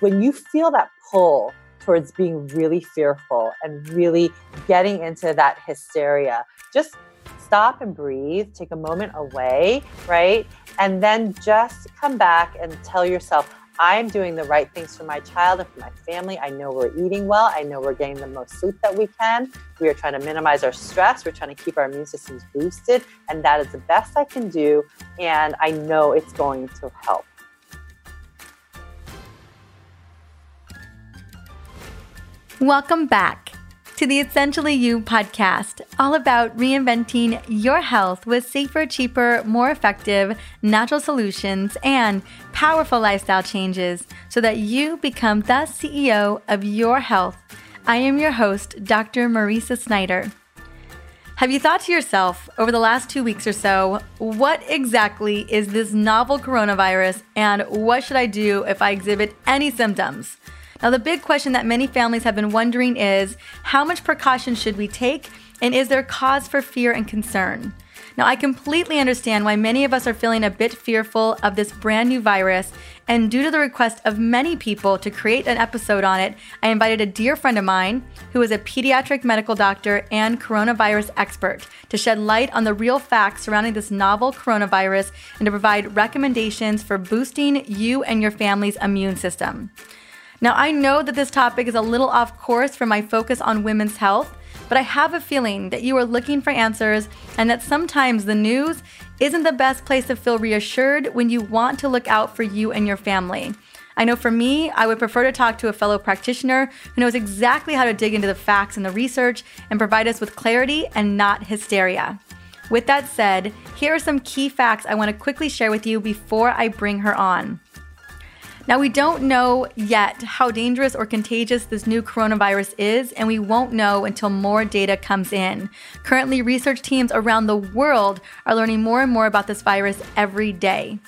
when you feel that pull towards being really fearful and really getting into that hysteria, just stop and breathe, take a moment away, right? And then just come back and tell yourself, I'm doing the right things for my child and for my family. I know we're eating well. I know we're getting the most sleep that we can. We are trying to minimize our stress. We're trying to keep our immune systems boosted. And that is the best I can do. And I know it's going to help. Welcome back to the Essentially You podcast, all about reinventing your health with safer, cheaper, more effective natural solutions and powerful lifestyle changes so that you become the CEO of your health. I am your host, Dr. Mariza Snyder. Have you thought to yourself over the last two weeks or so, what exactly is this novel coronavirus and what should I do if I exhibit any symptoms? Now, the big question that many families have been wondering is how much precaution should we take, and is there cause for fear and concern? Now, I completely understand why many of us are feeling a bit fearful of this brand new virus, and due to the request of many people to create an episode on it, I invited a dear friend of mine who is a pediatric medical doctor and coronavirus expert to shed light on the real facts surrounding this novel coronavirus and to provide recommendations for boosting you and your family's immune system. Now, I know that this topic is a little off course from my focus on women's health, but I have a feeling that you are looking for answers and that sometimes the news isn't the best place to feel reassured when you want to look out for you and your family. I know for me, I would prefer to talk to a fellow practitioner who knows exactly how to dig into the facts and the research and provide us with clarity and not hysteria. With that said, here are some key facts I want to quickly share with you before I bring her on. Now, we don't know yet how dangerous or contagious this new coronavirus is, and we won't know until more data comes in. Currently, research teams around the world are learning more and more about this virus every day.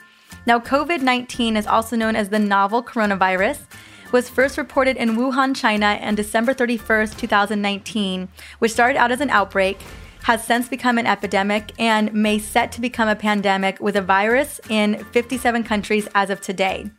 Now, COVID 19 is also known as the novel coronavirus was first reported in Wuhan, China on December 31st, 2019, which started out as an outbreak, has since become an epidemic, and may set to become a pandemic with a virus in 57 countries as of today.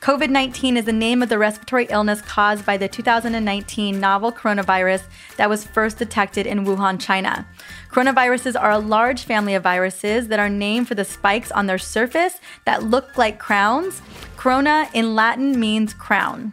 COVID 19 is the name of the respiratory illness caused by the 2019 novel coronavirus that was first detected in Wuhan, China. Coronaviruses are a large family of viruses that are named for the spikes on their surface that look like crowns. Corona in Latin means crown.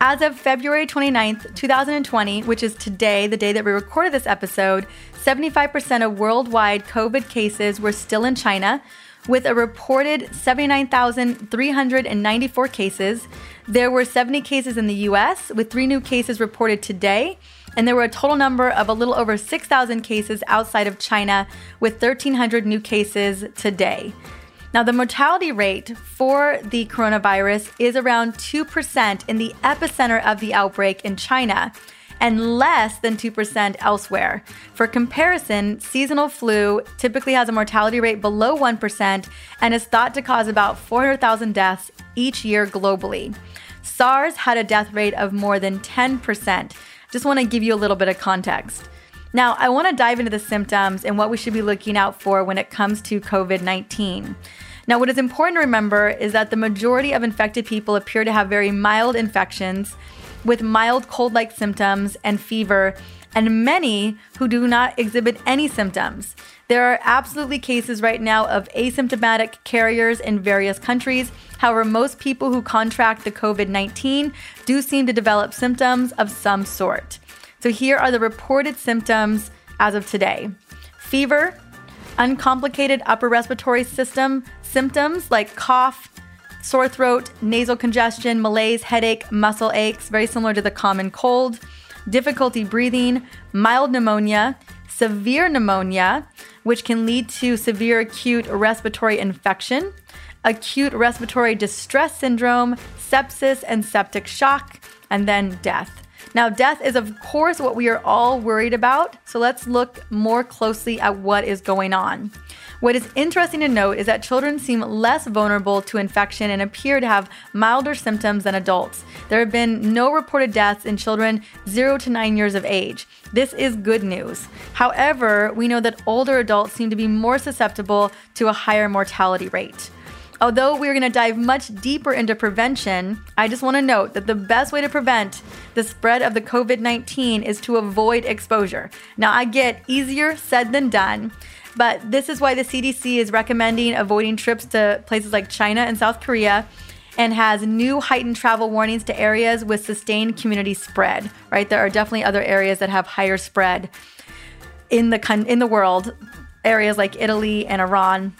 As of February 29th, 2020, which is today, the day that we recorded this episode, 75% of worldwide COVID cases were still in China, with a reported 79,394 cases. There were 70 cases in the US, with three new cases reported today. And there were a total number of a little over 6,000 cases outside of China, with 1,300 new cases today. Now, the mortality rate for the coronavirus is around 2% in the epicenter of the outbreak in China and less than 2% elsewhere. For comparison, seasonal flu typically has a mortality rate below 1% and is thought to cause about 400,000 deaths each year globally. SARS had a death rate of more than 10%. Just want to give you a little bit of context. Now, I want to dive into the symptoms and what we should be looking out for when it comes to COVID 19. Now, what is important to remember is that the majority of infected people appear to have very mild infections with mild cold like symptoms and fever, and many who do not exhibit any symptoms. There are absolutely cases right now of asymptomatic carriers in various countries. However, most people who contract the COVID 19 do seem to develop symptoms of some sort. So, here are the reported symptoms as of today fever, uncomplicated upper respiratory system symptoms like cough, sore throat, nasal congestion, malaise, headache, muscle aches, very similar to the common cold, difficulty breathing, mild pneumonia, severe pneumonia, which can lead to severe acute respiratory infection, acute respiratory distress syndrome, sepsis and septic shock, and then death. Now, death is, of course, what we are all worried about, so let's look more closely at what is going on. What is interesting to note is that children seem less vulnerable to infection and appear to have milder symptoms than adults. There have been no reported deaths in children 0 to 9 years of age. This is good news. However, we know that older adults seem to be more susceptible to a higher mortality rate. Although we're going to dive much deeper into prevention, I just want to note that the best way to prevent the spread of the COVID 19 is to avoid exposure. Now, I get easier said than done, but this is why the CDC is recommending avoiding trips to places like China and South Korea and has new heightened travel warnings to areas with sustained community spread, right? There are definitely other areas that have higher spread in the in the world, areas like Italy and Iran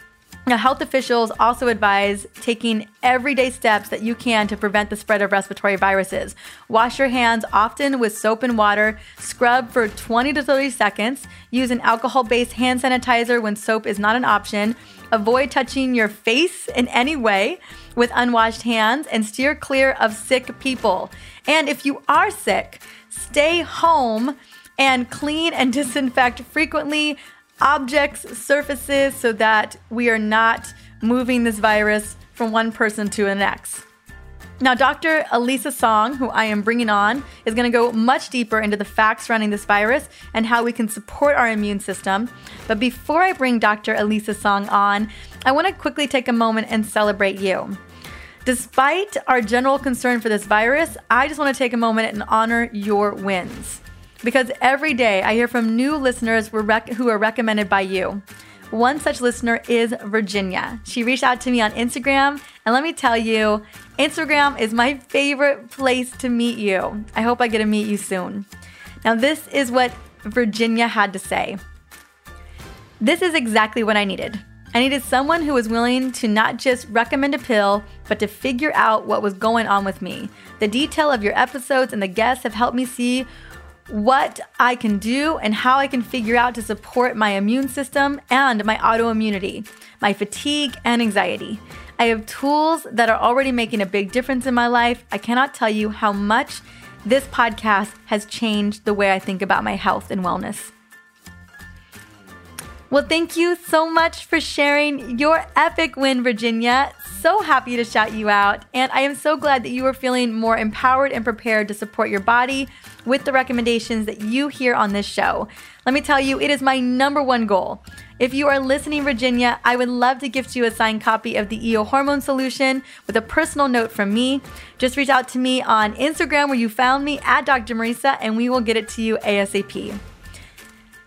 now, health officials also advise taking everyday steps that you can to prevent the spread of respiratory viruses. Wash your hands often with soap and water, scrub for 20 to 30 seconds, use an alcohol based hand sanitizer when soap is not an option, avoid touching your face in any way with unwashed hands, and steer clear of sick people. And if you are sick, stay home and clean and disinfect frequently objects, surfaces, so that we are not moving this virus from one person to the next. Now, Dr. Elisa Song, who I am bringing on, is going to go much deeper into the facts surrounding this virus and how we can support our immune system. But before I bring Dr. Elisa Song on, I want to quickly take a moment and celebrate you. Despite our general concern for this virus, I just want to take a moment and honor your wins because every day I hear from new listeners who are recommended by you. One such listener is Virginia. She reached out to me on Instagram, and let me tell you, Instagram is my favorite place to meet you. I hope I get to meet you soon. Now, this is what Virginia had to say. This is exactly what I needed. I needed someone who was willing to not just recommend a pill, but to figure out what was going on with me. The detail of your episodes and the guests have helped me see what I can do and how I can figure out to support my immune system and my autoimmunity, my fatigue and anxiety. I have tools that are already making a big difference in my life. I cannot tell you how much this podcast has changed the way I think about my health and wellness. Well, thank you so much for sharing your epic win, Virginia. So happy to shout you out. And I am so glad that you are feeling more empowered and prepared to support your body with the recommendations that you hear on this show. Let me tell you, it is my number one goal. If you are listening, Virginia, I would love to gift you a signed copy of the EO Hormone Solution with a personal note from me. Just reach out to me on Instagram where you found me at Dr. Mariza, and we will get it to you ASAP.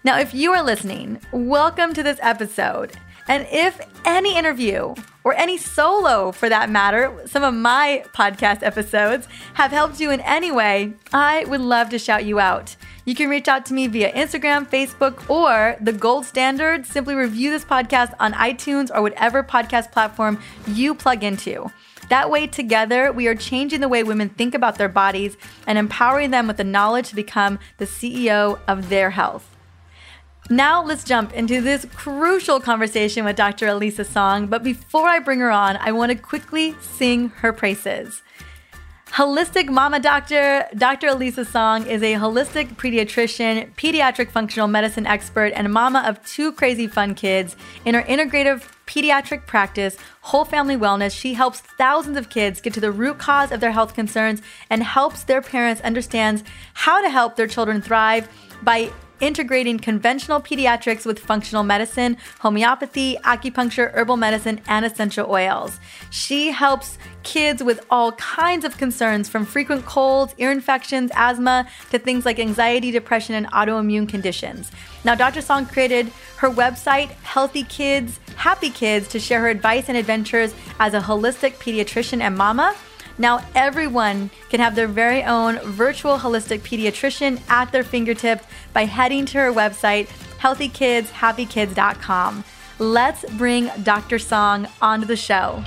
Now, if you are listening, welcome to this episode. And if any interview or any solo for that matter, some of my podcast episodes have helped you in any way, I would love to shout you out. You can reach out to me via Instagram, Facebook, or the gold standard. Simply review this podcast on iTunes or whatever podcast platform you plug into. That way, together, we are changing the way women think about their bodies and empowering them with the knowledge to become the CEO of their health. Now let's jump into this crucial conversation with Dr. Elisa Song. But before I bring her on, I want to quickly sing her praises. Holistic Mama Doctor, Dr. Elisa Song is a holistic pediatrician, pediatric functional medicine expert, and mama of two crazy fun kids. In her integrative pediatric practice, Whole Family Wellness, she helps thousands of kids get to the root cause of their health concerns and helps their parents understand how to help their children thrive by integrating conventional pediatrics with functional medicine, homeopathy, acupuncture, herbal medicine, and essential oils. She helps kids with all kinds of concerns from frequent colds, ear infections, asthma, to things like anxiety, depression, and autoimmune conditions. Now, Dr. Song created her website, Healthy Kids, Happy Kids, to share her advice and adventures as a holistic pediatrician and mama. Now, everyone can have their very own virtual holistic pediatrician at their fingertips by heading to her website, healthykidshappykids.com. Let's bring Dr. Song onto the show.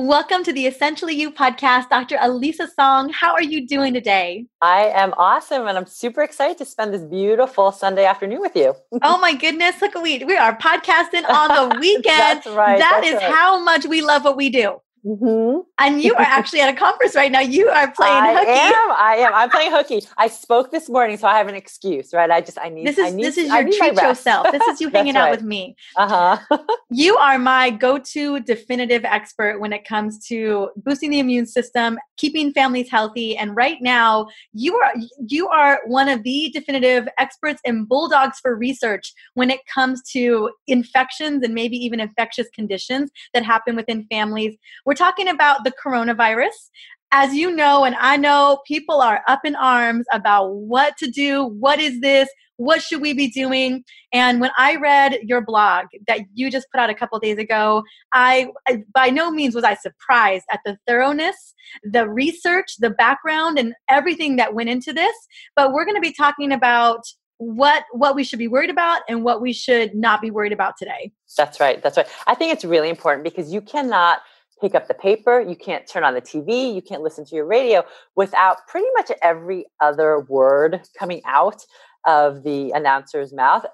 Welcome to the Essentially You podcast, Dr. Elisa Song. How are you doing today? I am awesome and I'm super excited to spend this beautiful Sunday afternoon with you. oh my goodness, look at we we are podcasting on the weekend. that's right. That that's is right. how much we love what we do. Mm-hmm. And you are actually at a conference right now. You are playing hooky. I hooky. am. I am. I'm playing hooky. I spoke this morning, so I have an excuse, right? I just I need. This is need, this is your treat yourself. This is you hanging right. out with me. Uh huh. you are my go-to definitive expert when it comes to boosting the immune system, keeping families healthy, and right now you are you are one of the definitive experts and bulldogs for research when it comes to infections and maybe even infectious conditions that happen within families. We're talking about the coronavirus. As you know, and I know, people are up in arms about what to do. What is this? What should we be doing? And when I read your blog that you just put out a couple days ago, I, I by no means was I surprised at the thoroughness, the research, the background, and everything that went into this. But we're going to be talking about what what we should be worried about and what we should not be worried about today. That's right. That's right. I think it's really important because you cannot pick up the paper, you can't turn on the TV, you can't listen to your radio without pretty much every other word coming out of the announcer's mouth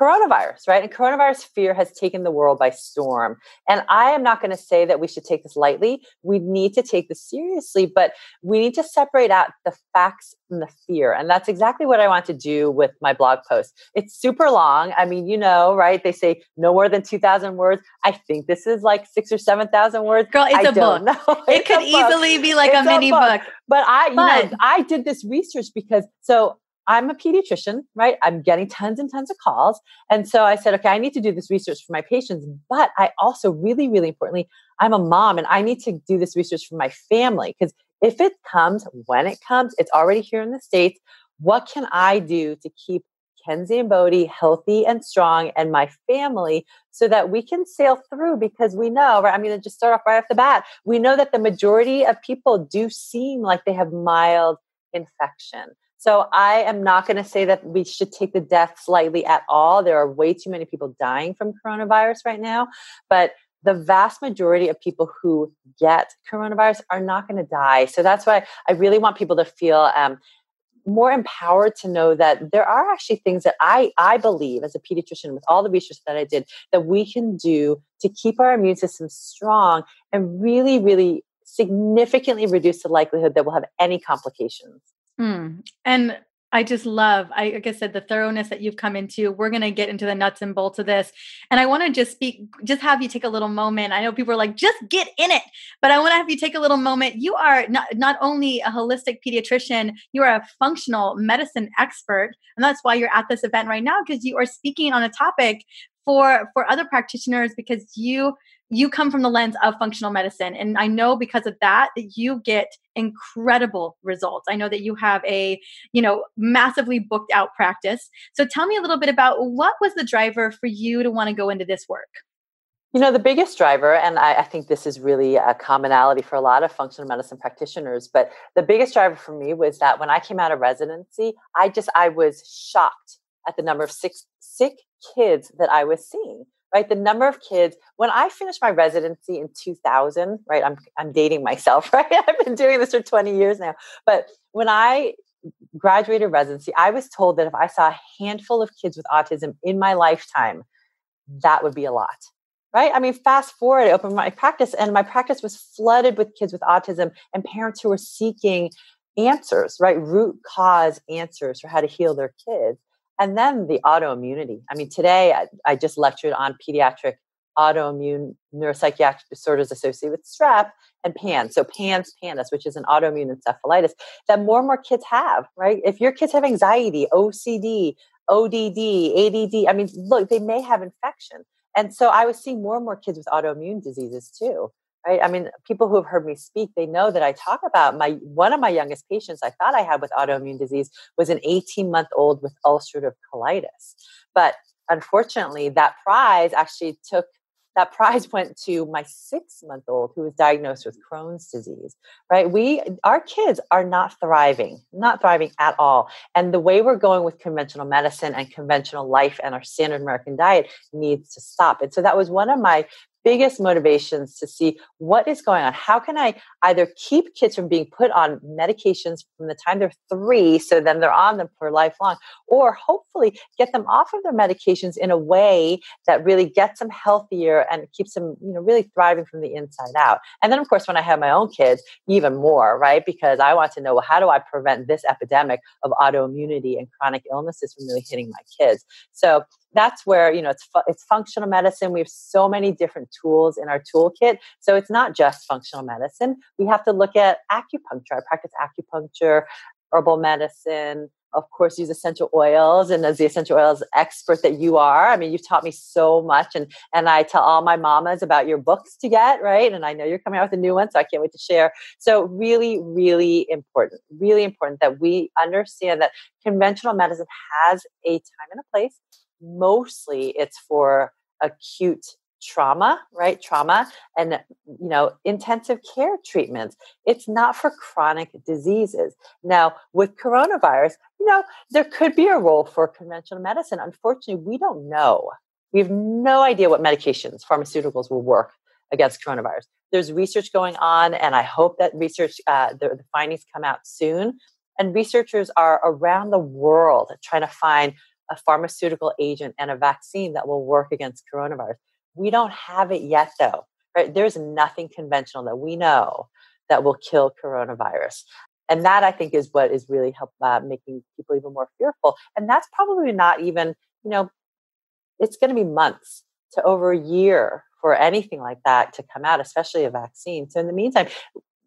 coronavirus, right? And coronavirus fear has taken the world by storm. And I am not going to say that we should take this lightly. We need to take this seriously, but we need to separate out the facts from the fear. And that's exactly what I want to do with my blog post. It's super long. I mean, you know, right? They say no more than 2,000 words. I think this is like six or 7,000 words. Girl, it's I a book. Know. It could easily be like it's a mini book. book. But I, you know, I did this research because so I'm a pediatrician, right? I'm getting tons and tons of calls. And so I said, okay, I need to do this research for my patients. But I also, really, really importantly, I'm a mom and I need to do this research for my family. Because if it comes, when it comes, it's already here in the States. What can I do to keep Kenzie and Bodhi healthy and strong and my family so that we can sail through because we know, right? I'm going to just start off right off the bat. We know that the majority of people do seem like they have mild infection. So I am not going to say that we should take the deaths lightly at all. There are way too many people dying from coronavirus right now, but the vast majority of people who get coronavirus are not going to die. So that's why I really want people to feel um, more empowered to know that there are actually things that I, I believe as a pediatrician with all the research that I did that we can do to keep our immune system strong and really, really significantly reduce the likelihood that we'll have any complications. Mm. And I just love, I like I said, the thoroughness that you've come into. We're gonna get into the nuts and bolts of this. And I want to just speak, just have you take a little moment. I know people are like, just get in it, but I want to have you take a little moment. You are not not only a holistic pediatrician, you are a functional medicine expert. And that's why you're at this event right now, because you are speaking on a topic for for other practitioners because you you come from the lens of functional medicine. And i know because of that that you get incredible results. I know that you have a you know massively booked out practice. So tell me a little bit about what was the driver for you to want to go into this work? You know, the biggest driver, and I, I, think this is really a commonality for a lot of functional medicine practitioners, but the biggest driver for me was that when I came out of residency, I just I was shocked at the number of sick sick kids that I was seeing right? The number of kids when i finished my residency in 2000 right? I'm i'm dating myself right? I've been doing this for 20 years now. But when i graduated residency i was told that if i saw a handful of kids with autism in my lifetime that would be a lot right? I mean fast forward i opened my practice and my practice was flooded with kids with autism and parents who were seeking answers right? Root cause answers for how to heal their kids and then the autoimmunity. I mean, today I, I just lectured on pediatric autoimmune neuropsychiatric disorders associated with strep and PANS. So PANS PANDAS, which is an autoimmune encephalitis that more and more kids have, right? If your kids have anxiety, OCD, ODD, ADD, I mean, look, they may have infection. And so I was seeing more and more kids with autoimmune diseases too right i mean people who have heard me speak they know that i talk about my one of my youngest patients i thought i had with autoimmune disease was an 18 month old with ulcerative colitis but unfortunately that prize actually took that prize went to my six month old who was diagnosed with Crohn's disease, right? We, our kids are not thriving, not thriving at all. And the way we're going with conventional medicine and conventional life and our standard American diet needs to stop. And so that was one of my biggest motivations to see what is going on. How can I either keep kids from being put on medications from the time they're three, so then they're on them for lifelong, or hopefully get them off of their medications in a way that really gets them healthier and keeps them, you know, really thriving from the inside out. And then, of course, when I have my own kids, even more, right? Because I want to know well, how do I prevent this epidemic of autoimmunity and chronic illnesses from really hitting my kids? So that's where you know it's fu- it's functional medicine. We have so many different tools in our toolkit. So it's not just functional medicine. We have to look at acupuncture. I practice acupuncture herbal medicine of course use essential oils. And as the essential oils expert that you are i mean you've taught me so much. And and i tell all my mamas about your books to get right? And i know you're coming out with a new one so i can't wait to share. So really really important really important that we understand that conventional medicine has a time and a place mostly it's for acute trauma right trauma and you know intensive care treatments. It's not for chronic diseases. Now with coronavirus you know there could be a role for conventional medicine. Unfortunately we don't know. We have no idea what medications pharmaceuticals will work against coronavirus. There's research going on and i hope that research uh, the, the findings come out soon. And researchers are around the world trying to find a pharmaceutical agent and a vaccine that will work against coronavirus. We don't have it yet, though. Right? There's nothing conventional that we know that will kill coronavirus. And that I think is what is really help uh, making people even more fearful. And that's probably not even, you know, it's going to be months to over a year for anything like that to come out, especially a vaccine. So in the meantime,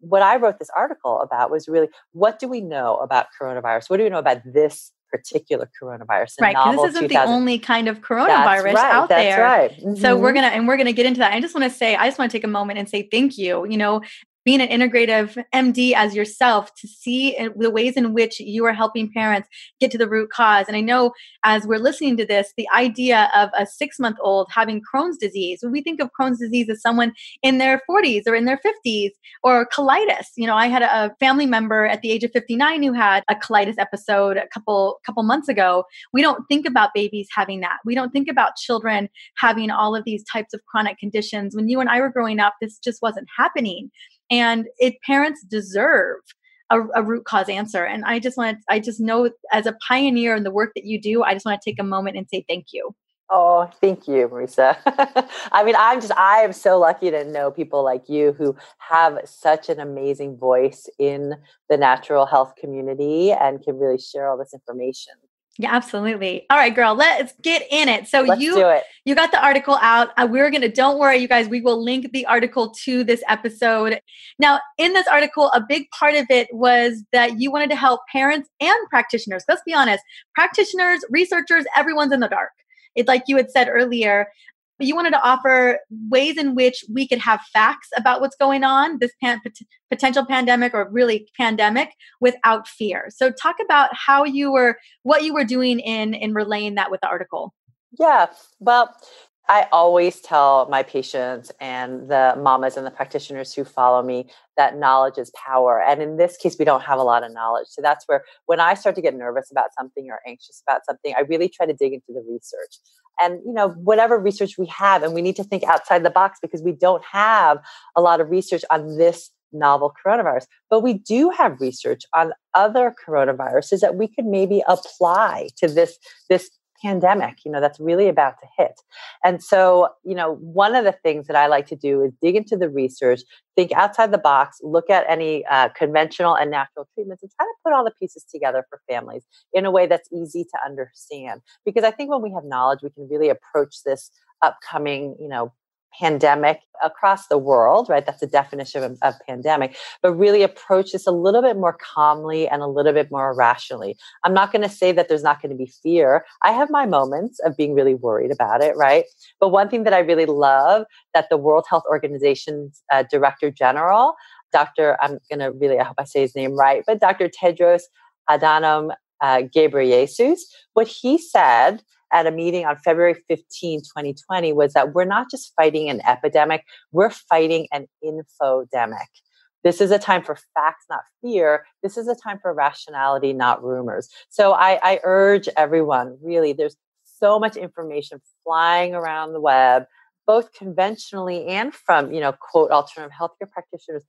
what I wrote this article about was really what do we know about coronavirus? What do we know about this particular coronavirus. Right, because this isn't the only kind of coronavirus right, out that's there. Right. Mm-hmm. So we're gonna and we're gonna get into that. I just want to say, I just want to take a moment and say thank you. You know, being an integrative MD as yourself to see the ways in which you are helping parents get to the root cause. And I know as we're listening to this, the idea of a six month old having Crohn's disease, when we think of Crohn's disease as someone in their 40s or in their 50s or colitis, you know, I had a family member at the age of 59 who had a colitis episode a couple couple months ago. We don't think about babies having that. We don't think about children having all of these types of chronic conditions. When you and I were growing up, this just wasn't happening and it parents deserve a, a, root cause answer and i just want, I just know as a pioneer in the work that you do i just want to take a moment and say thank you Oh, thank you, Mariza. I mean, I'm just, I am so lucky to know people like you who have such an amazing voice in the natural health community and can really share all this information. Yeah, absolutely. All right, girl, let's get in it. So let's you you got the article out. Uh, we're gonna don't worry, you guys. We will link the article to this episode. Now, in this article, a big part of it was that you wanted to help parents and practitioners. Let's be honest, practitioners, researchers, everyone's in the dark. It's like you had said earlier but you wanted to offer ways in which we could have facts about what's going on, this pan- potential pandemic or really pandemic, without fear. So, talk about how you were, what you were doing in in relaying that with the article. Yeah, well, I always tell my patients and the mamas and the practitioners who follow me that knowledge is power. And in this case, we don't have a lot of knowledge. So that's where, when I start to get nervous about something or anxious about something, I really try to dig into the research. And, you know, whatever research we have, and we need to think outside the box because we don't have a lot of research on this novel coronavirus. But we do have research on other coronaviruses that we could maybe apply to this, this pandemic, you know, that's really about to hit. And so, you know, one of the things that I like to do is dig into the research, think outside the box, look at any uh, conventional and natural treatments, and try to put all the pieces together for families in a way that's easy to understand. Because I think when we have knowledge, we can really approach this upcoming, you know, pandemic across the world, right? That's the definition of, of, pandemic, but really approach this a little bit more calmly and a little bit more rationally. I'm not going to say that there's not going to be fear. I have my moments of being really worried about it, right? But one thing that I really love that the World Health Organization's uh, Director General, Dr. I'm going to really, I hope I say his name right, but Dr. Tedros Adhanom uh, Ghebreyesus, what he said at a meeting on February 15, 2020, was that we're not just fighting an epidemic, we're fighting an infodemic. This is a time for facts, not fear. This is a time for rationality, not rumors. So I, I urge everyone, really, there's so much information flying around the web both conventionally and from, you know, quote, alternative healthcare practitioners,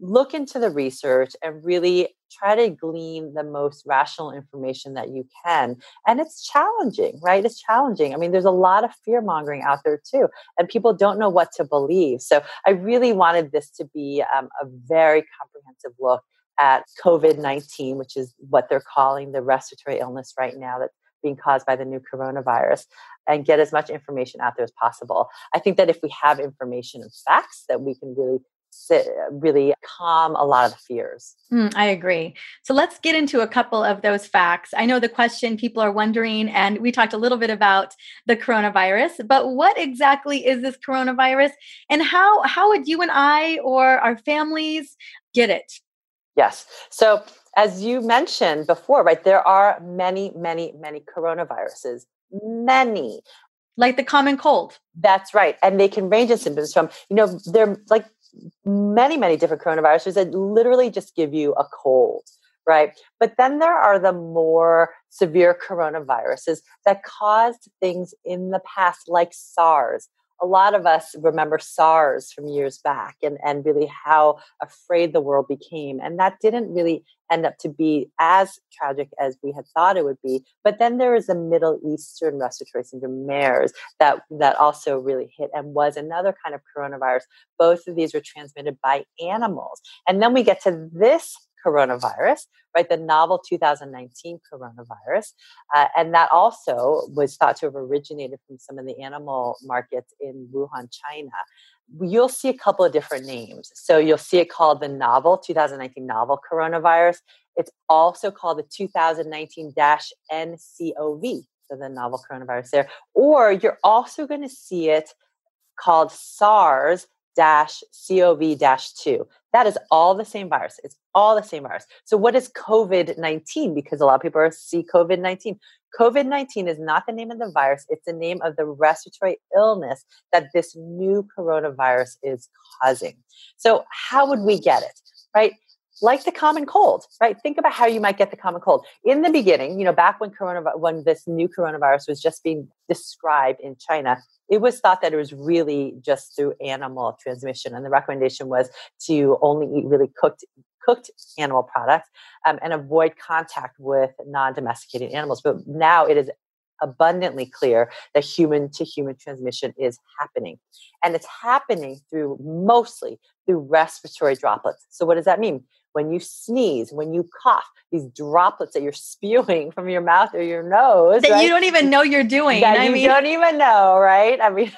look into the research and really try to glean the most rational information that you can. And it's challenging, right? It's challenging. I mean, there's a lot of fear mongering out there too, and people don't know what to believe. So I really wanted this to be um, a very comprehensive look at COVID 19, which is what they're calling the respiratory illness right now that's being caused by the new coronavirus, and get as much information out there as possible. I think that if we have information and facts, that we can really sit, really calm a lot of the fears. Mm, I agree. So let's get into a couple of those facts. I know the question people are wondering, and we talked a little bit about the coronavirus, but what exactly is this coronavirus, and how how would you and I or our families get it? Yes. So, as you mentioned before, right, there are many, many, many coronaviruses, many. Like the common cold. That's right. And they can range in symptoms from, you know, they're like many, many different coronaviruses that literally just give you a cold, right? But then there are the more severe coronaviruses that caused things in the past, like SARS, a lot of us remember SARS from years back and, and really how afraid the world became. And that didn't really end up to be as tragic as we had thought it would be. But then there was a Middle Eastern respiratory syndrome, MERS, that, that also really hit and was another kind of coronavirus. Both of these were transmitted by animals. And then we get to this coronavirus, right? The novel 2019 coronavirus. Uh, and that also was thought to have originated from some of the animal markets in Wuhan, China. You'll see a couple of different names. So you'll see it called the novel 2019 novel coronavirus. It's also called the 2019 NCOV, so the novel coronavirus there. Or you're also going to see it called SARS dash COV dash 2. That is all the same virus. It's all the same virus. So, what is COVID 19? Because a lot of people are see COVID 19. COVID 19 is not the name of the virus, it's the name of the respiratory illness that this new coronavirus is causing. So, how would we get it? Right? Like the common cold, right? Think about how you might get the common cold. In the beginning, you know, back when corona, when this new coronavirus was just being described in China, it was thought that it was really just through animal transmission, and the recommendation was to only eat really cooked cooked animal products um, and avoid contact with non-domesticated animals. But now it is abundantly clear that human to human transmission is happening. And it's happening through mostly through respiratory droplets. So, what does that mean? when you sneeze, when you cough, these droplets that you're spewing from your mouth or your nose that right? you don't even know you're doing. That I you mean, don't even know, right? I mean,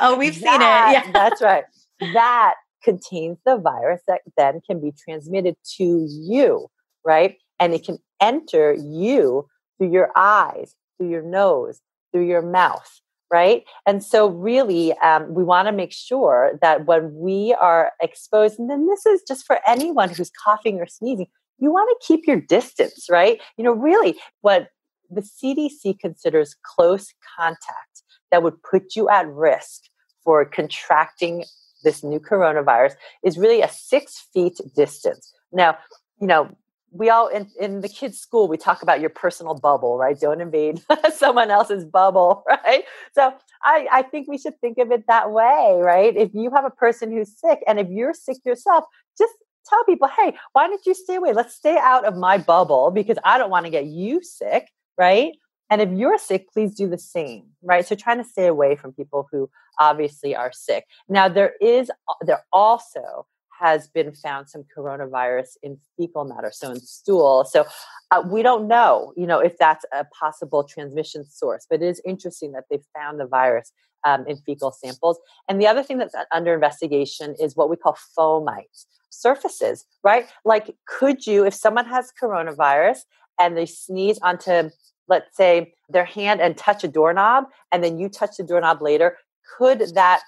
oh, we've seen it. Yeah, that's right. That contains the virus that then can be transmitted to you, right? And it can enter you through your eyes, through your nose, through your mouth right? And so, really, um, we want to make sure that when we are exposed, and then this is just for anyone who's coughing or sneezing, you want to keep your distance, right? You know, really, what the CDC considers close contact that would put you at risk for contracting this new coronavirus is really a six feet distance. Now, you know, we all in, in the kids school we talk about your personal bubble right? Don't invade someone else's bubble right? So I, I think we should think of it that way right? If you have a person who's sick and if you're sick yourself just tell people hey why don't you stay away? Let's stay out of my bubble because i don't want to get you sick right? And if you're sick please do the same right? So trying to stay away from people who obviously are sick. Now there is there also has been found some coronavirus in fecal matter, so in stool. So uh, we don't know, you know, if that's a possible transmission source, but it is interesting that they found the virus um, in fecal samples. And the other thing that's under investigation is what we call fomites surfaces, right? Like, could you, if someone has coronavirus and they sneeze onto, let's say, their hand and touch a doorknob, and then you touch the doorknob later, could that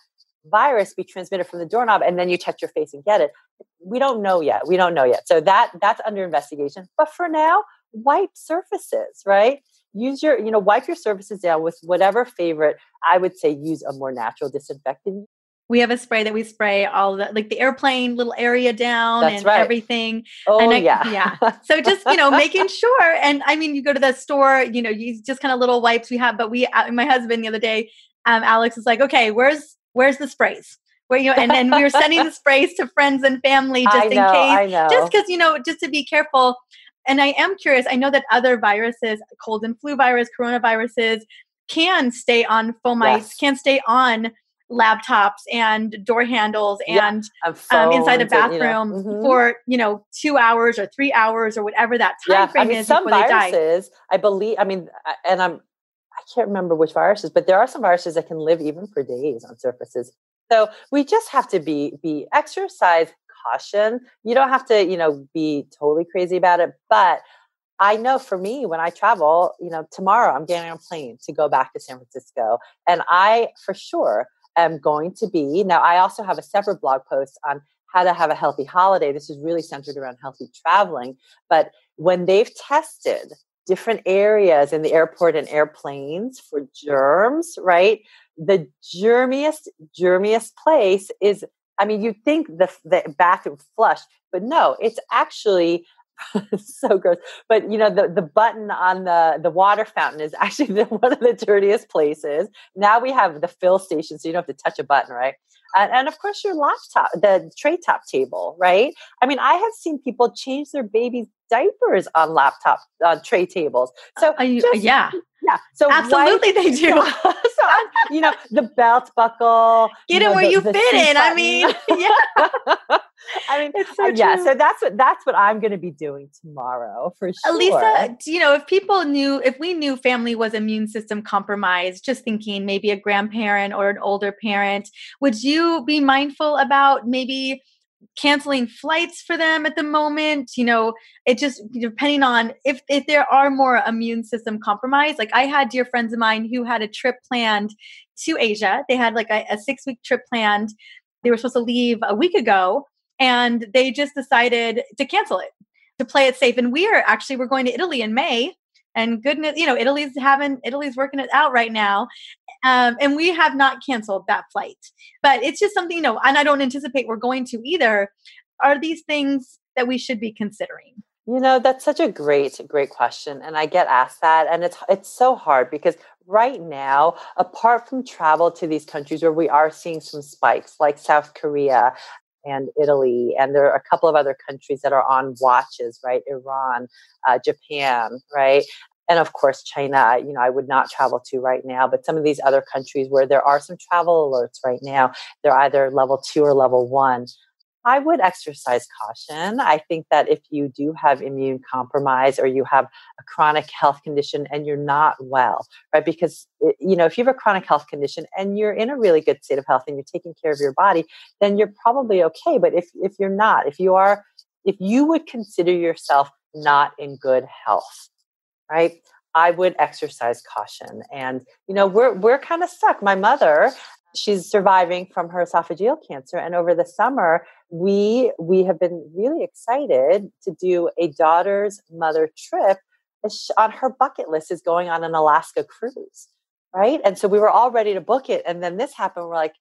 virus be transmitted from the doorknob and then you touch your face and get it. We don't know yet. We don't know yet. So that that's under investigation. But for now wipe surfaces right? Use your you know wipe your surfaces down with whatever favorite i would say use a more natural disinfectant. We have a spray that we spray all the like the airplane little area down That's and right. everything. Oh and I, yeah, yeah. So just you know making sure, and I mean you go to the store, you know, you just kind of little wipes we have, but we, uh, my husband the other day um, Alex is like, "Okay, where's where's the sprays?" Where you know, and then we were sending the sprays to friends and family just I in know, case, just because you know, just to be careful. And I am curious. I know that other viruses, cold and flu virus, coronaviruses, can stay on fomites, Yes. can stay on laptops and door handles and And um, inside a phones and, you know, bathroom mhm. for you know two hours or three hours or whatever that time yeah, frame I mean, is some before they die. viruses, I believe, I mean, and I'm, I can't remember which viruses, but there are some viruses that can live even for days on surfaces. So we just have to be, be exercise caution. You don't have to, you know, be totally crazy about it, but I know for me, when I travel, you know, tomorrow I'm getting on a plane to go back to San Francisco. And I, for sure, am going to be. Now, I also have a separate blog post on how to have a healthy holiday. This is really centered around healthy traveling. But when they've tested different areas in the airport and airplanes for germs, right? The germiest, germiest place is, I mean, you'd think the, the bathroom flush, but no, it's actually so gross. But you know, the, the button on the, the water fountain is actually the, one of the dirtiest places. Now we have the fill station, so you don't have to touch a button, right? And, and of course, your laptop, the tray top table, right? I mean, I have seen people change their babies' diapers on laptop on tray tables. So Uh, you- just- yeah, yeah, so absolutely they do. so I'm, you know, the belt buckle. Get know, it where the- you the fit in. I mean, yeah, I mean, it's so uh, yeah. So that's what that's what I'm going to be doing tomorrow for sure. Elisa, do you know, if people knew, if we knew family was immune system compromised, just thinking maybe a grandparent or an older parent, would you be mindful about maybe canceling flights for them at the moment? You know, it just depending on if if there are more immune system compromised. Like I had dear friends of mine who had a trip planned to Asia. They had like a, a six week trip planned. They were supposed to leave a week ago, and they just decided to cancel it to play it safe. And we are actually we're going to Italy in May. And goodness, you know, Italy's having Italy's working it out right now. Um, and we have not canceled that flight. But it's just something, you know, and I don't anticipate we're going to either. Are these things that we should be considering? You know, that's such a great, great question. And I get asked that. And it's it's so hard because right now, apart from travel to these countries where we are seeing some spikes, like South Korea and Italy, and there are a couple of other countries that are on watches, right? Iran, uh, Japan, right? And of course, China, you know, I would not travel to right now, but some of these other countries where there are some travel alerts right now, they're either level two or level one. I would exercise caution. I think that if you do have immune compromise or you have a chronic health condition and you're not well, right? Because, eh, you know, if you have a chronic health condition and you're in a really good state of health and you're taking care of your body, then you're probably okay. But if, if you're not, if you are, if you would consider yourself not in good health, right? I would exercise caution. And, you know, we're, we're kind of stuck. My mother, she's surviving from her esophageal cancer. And over the summer, we, we have been really excited to do a daughter's mother trip on her bucket list is going on an Alaska cruise. Right. And so we were all ready to book it. And then this happened. We're like,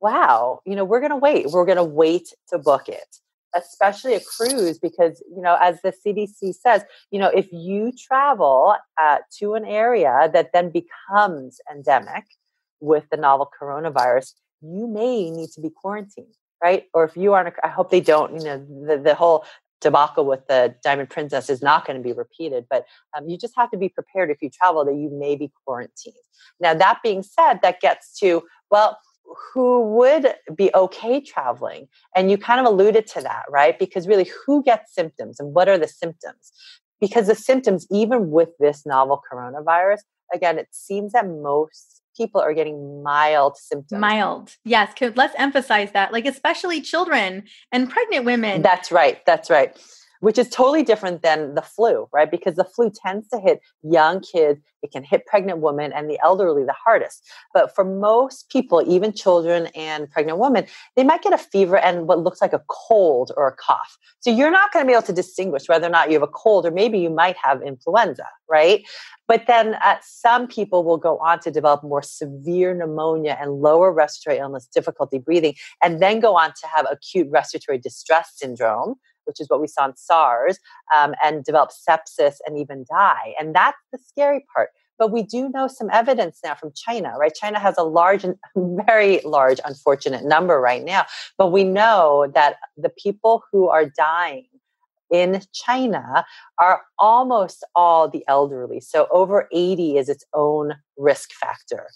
wow, you know, we're going to wait. We're going to wait to book it especially a cruise because you know as the cdc says you know if you travel uh, to an area that then becomes endemic with the novel coronavirus you may need to be quarantined right? Or if you aren't i hope they don't you know the, the whole debacle with the diamond princess is not going to be repeated but um, you just have to be prepared if you travel that you may be quarantined. Now that being said that gets to well who would be okay traveling? And you kind of alluded to that right? Because really who gets symptoms and what are the symptoms? Because the symptoms even with this novel coronavirus again it seems that most people are getting mild symptoms Mild. Yes. Let's emphasize that. Like, especially children and pregnant women. That's right. That's right. Which is totally different than the flu, right? Because the flu tends to hit young kids, it can hit pregnant women and the elderly the hardest. But for most people, even children and pregnant women, they might get a fever and what looks like a cold or a cough. So you're not going to be able to distinguish whether or not you have a cold or maybe you might have influenza, right? But then uh, some people will go on to develop more severe pneumonia and lower respiratory illness, difficulty breathing, and then go on to have acute respiratory distress syndrome, which is what we saw in SARS, um, and develop sepsis and even die. And that's the scary part. But we do know some evidence now from China, right? China has a large, very large, unfortunate number right now. But we know that the people who are dying in China are almost all the elderly. So over 80 is its own risk factor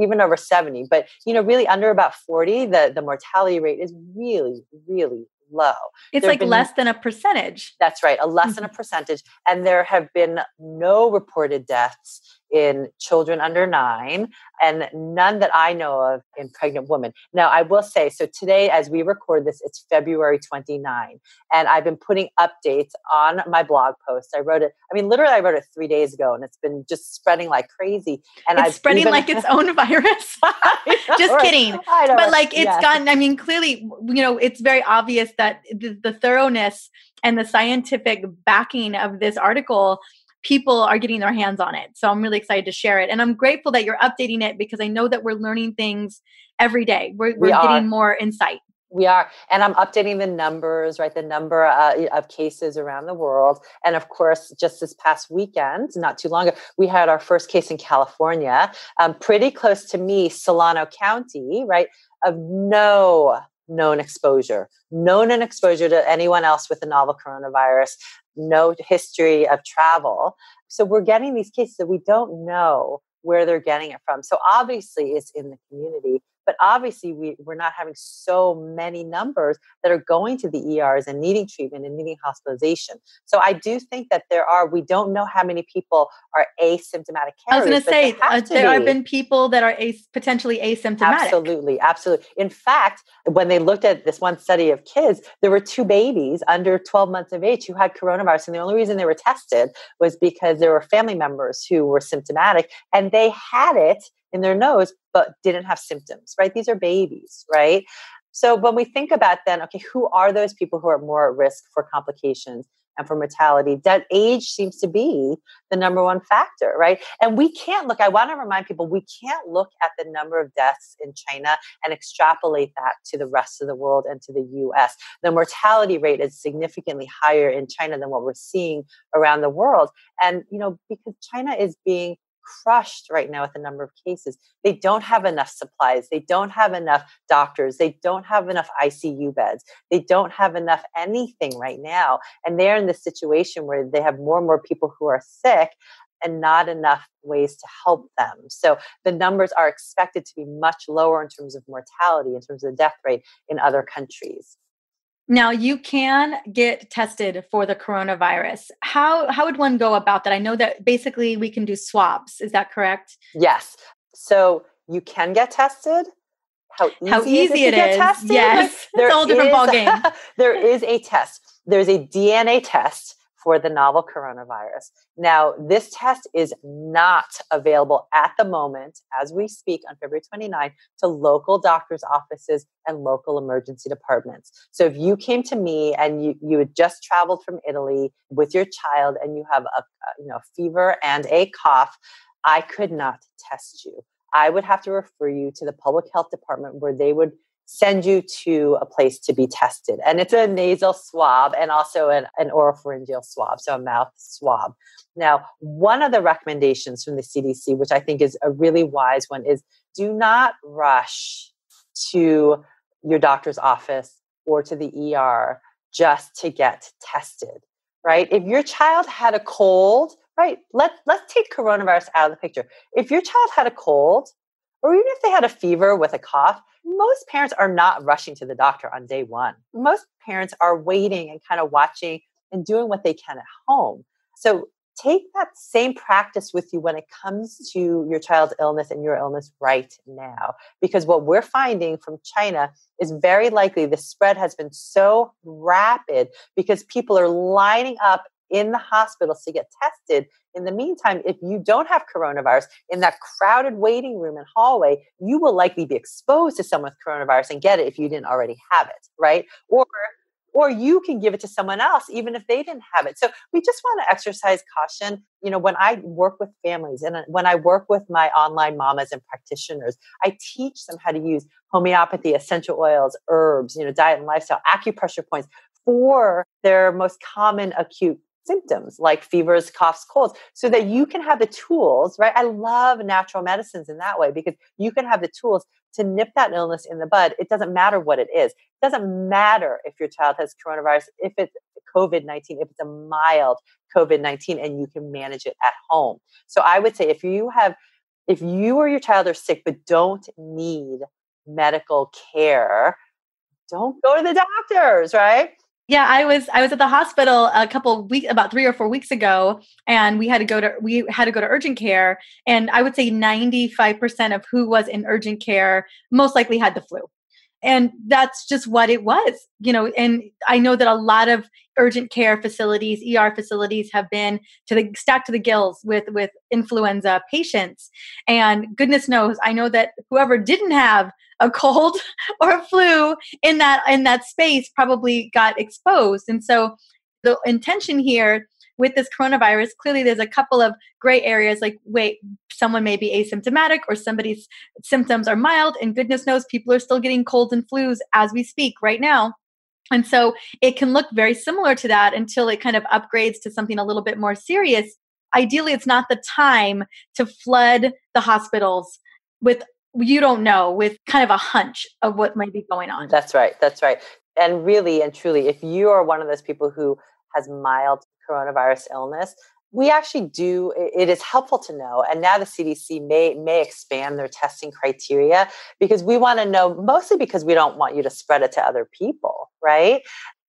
even over 70 but you know really under about 40 the the mortality rate is really really low. It's like been, less than a percentage. That's right, a less than a mm-hmm. percentage. And there have been no reported deaths in children under nine and none that I know of in pregnant women. Now, I will say, so today, as we record this, it's February 29, and I've been putting updates on my blog post. I wrote it, I mean, literally, I wrote it three days ago, and it's been just spreading like crazy. And it's I've spreading even, like its own virus. just kidding. But like, it's yes. gotten, I mean, clearly, you know, it's very obvious that the, the thoroughness and the scientific backing of this article people are getting their hands on it. So I'm really excited to share it. And I'm grateful that you're updating it because I know that we're learning things every day. We're, we're we getting more insight. We are. And I'm updating the numbers, right? The number uh, of cases around the world. And of course, just this past weekend, not too long ago, we had our first case in California, um, pretty close to me, Solano County, right? Of no known exposure, known an exposure to anyone else with the novel coronavirus, no history of travel. So we're getting these cases that we don't know where they're getting it from. So obviously it's in the community, but obviously we, we're not having so many numbers that are going to the ERs and needing treatment and needing hospitalization. So I do think that there are, we don't know how many people are asymptomatic carriers. I was going to say, uh, there be. have been people that are as- potentially asymptomatic. Absolutely, absolutely. In fact, when they looked at this one study of kids, there were two babies under 12 months of age who had coronavirus. And the only reason they were tested was because there were family members who were symptomatic and they had it in their nose, but didn't have symptoms, right? These are babies, right? So when we think about then, okay, who are those people who are more at risk for complications and for mortality? That age seems to be the number one factor, right? And we can't look, I want to remind people, we can't look at the number of deaths in China and extrapolate that to the rest of the world and to the US. The mortality rate is significantly higher in China than what we're seeing around the world. And, you know, because China is being crushed right now with the number of cases. They don't have enough supplies. They don't have enough doctors. They don't have enough ICU beds. They don't have enough anything right now. And they're in this situation where they have more and more people who are sick and not enough ways to help them. So the numbers are expected to be much lower in terms of mortality, in terms of the death rate in other countries. Now you can get tested for the coronavirus. How how would one go about that? I know that basically we can do swabs. Is that correct? Yes. So you can get tested. How easy, how easy it is. tested? Yes, like, it's a whole different ballgame. there is a test. There's a DNA test for the novel coronavirus. Now, this test is not available at the moment as we speak on February 29 to local doctors' offices and local emergency departments. So if you came to me and you, you had just traveled from Italy with your child and you have a, you know, fever and a cough, I could not test you. I would have to refer you to the public health department where they would send you to a place to be tested. And it's a nasal swab and also an, an oropharyngeal swab, so a mouth swab. Now, one of the recommendations from the CDC, which I think is a really wise one, is do not rush to your doctor's office or to the ER just to get tested, right? If your child had a cold, right, let, let's take coronavirus out of the picture. If your child had a cold, or even if they had a fever with a cough, most parents are not rushing to the doctor on day one. Most parents are waiting and kind of watching and doing what they can at home. So take that same practice with you when it comes to your child's illness and your illness right now. Because what we're finding from China is very likely the spread has been so rapid because people are lining up in the hospitals to get tested. In the meantime, if you don't have coronavirus in that crowded waiting room and hallway, you will likely be exposed to someone with coronavirus and get it if you didn't already have it, right? Or or you can give it to someone else even if they didn't have it. So we just want to exercise caution. You know, when I work with families and uh, when I work with my online mamas and practitioners, I teach them how to use homeopathy, essential oils, herbs, you know, diet and lifestyle, acupressure points for their most common acute symptoms like fevers, coughs, colds, so that you can have the tools, right? I love natural medicines in that way because you can have the tools to nip that illness in the bud. It doesn't matter what it is. It doesn't matter if your child has coronavirus, if it's COVID 19, if it's a mild COVID 19 and you can manage it at home. So I would say if you have, if you or your child are sick but don't need medical care, don't go to the doctors, right? Yeah, I was I was at the hospital a couple weeks about 3 or 4 weeks ago and we had to go to we had to go to urgent care and I would say 95% of who was in urgent care most likely had the flu and that's just what it was you know and i know that a lot of urgent care facilities er facilities have been to the stacked to the gills with with influenza patients. And goodness knows i know that whoever didn't have a cold or a flu in that in that space probably got exposed. And so the intention here with this coronavirus, clearly there's a couple of gray areas like, wait, someone may be asymptomatic or somebody's symptoms are mild, and goodness knows people are still getting colds and flus as we speak right now. And so it can look very similar to that until it kind of upgrades to something a little bit more serious. Ideally, it's not the time to flood the hospitals with you don't know with kind of a hunch of what might be going on. That's right. That's right. And really and truly, if you are one of those people who has mild coronavirus illness, we actually do it is helpful to know and now the cdc may may expand their testing criteria because we want to know mostly because we don't want you to spread it to other people right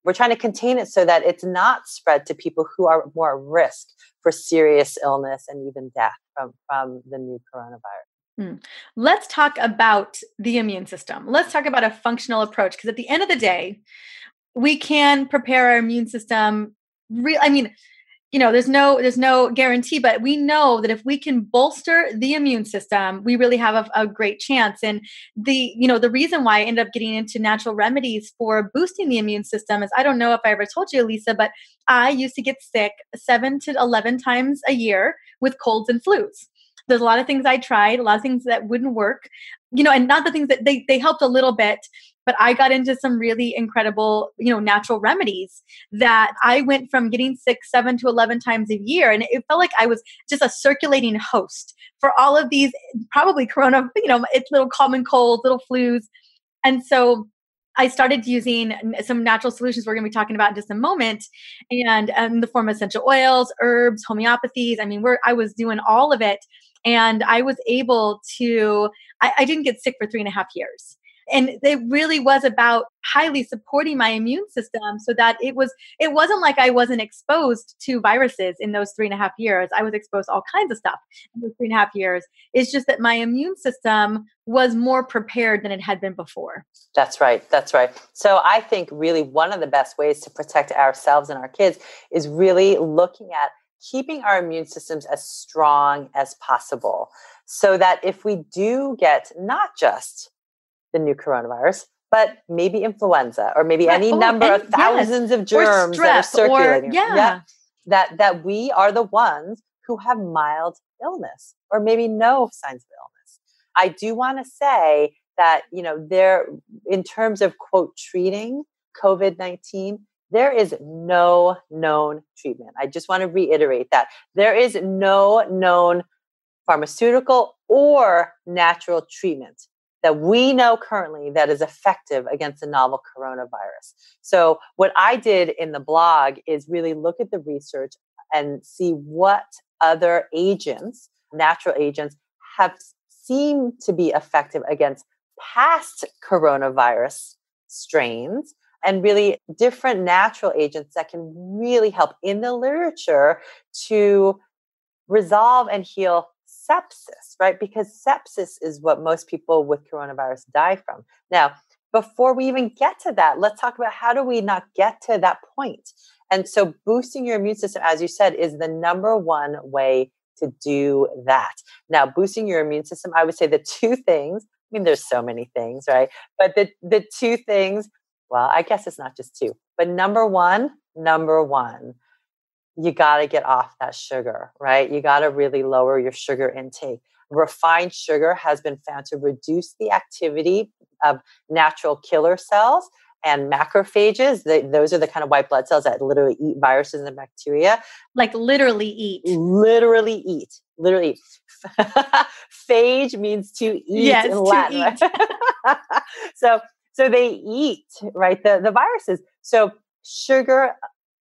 we're trying to contain it so that it's not spread to people who are more at risk for serious illness and even death from from the new coronavirus Hmm. Let's talk about the immune system. Let's talk about a functional approach because at the end of the day, we can prepare our immune system real i mean you know there's no there's no guarantee but we know that if we can bolster the immune system we really have a, a, great chance. And the you know the reason why i ended up getting into natural remedies for boosting the immune system is i don't know if i ever told you lisa but i used to get sick 7 to 11 times a year with colds and flus. There's a lot of things I tried, a lot of things that wouldn't work, you know, and not the things that they, they helped a little bit, but I got into some really incredible, you know, natural remedies that I went from getting sick seven to 11 times a year. And it felt like I was just a circulating host for all of these probably corona, you know, it's little common colds, little flus. And so I started using some natural solutions we're going to be talking about in just a moment, and um, in the form of essential oils, herbs, homeopathies. I mean, we're I was doing all of it, and I was able to. I, I didn't get sick for three and a half years, and it really was about highly supporting my immune system so that it was it wasn't like i wasn't exposed to viruses in those three and a half years. I was exposed to all kinds of stuff in those three and a half years. It's just that my immune system was more prepared than it had been before. That's right that's right. So i think really one of the best ways to protect ourselves and our kids is really looking at keeping our immune systems as strong as possible so that if we do get not just the new coronavirus, but maybe influenza or maybe right. any oh, number and, of thousands yes. of germs that are circulating. Or, yeah. yeah. That that we are the ones who have mild illness or maybe no signs of illness. I do want to say that, you know, there in terms of quote treating COVID-19, there is no known treatment. I just want to reiterate that. There is no known pharmaceutical or natural treatment that we know currently that is effective against the novel coronavirus. So, what I did in the blog is really look at the research and see what other agents, natural agents, have seemed to be effective against past coronavirus strains and really different natural agents that can really help in the literature to resolve and heal sepsis, right? Because sepsis is what most people with coronavirus die from. Now, before we even get to that, let's talk about how do we not get to that point. And so, boosting your immune system, as you said, is the number one way to do that. Now, boosting your immune system, I would say the two things. I mean, there's so many things, right? But the the two things. Well, I guess it's not just two, but number one, number one, you got to get off that sugar, right? You got to really lower your sugar intake. Refined sugar has been found to reduce the activity of natural killer cells and macrophages. Those are the kind of white blood cells that literally eat viruses and bacteria. Like literally eat. Literally eat. Literally. Phage means to eat yes, in Latin. Eat. So so they eat right the the viruses. So sugar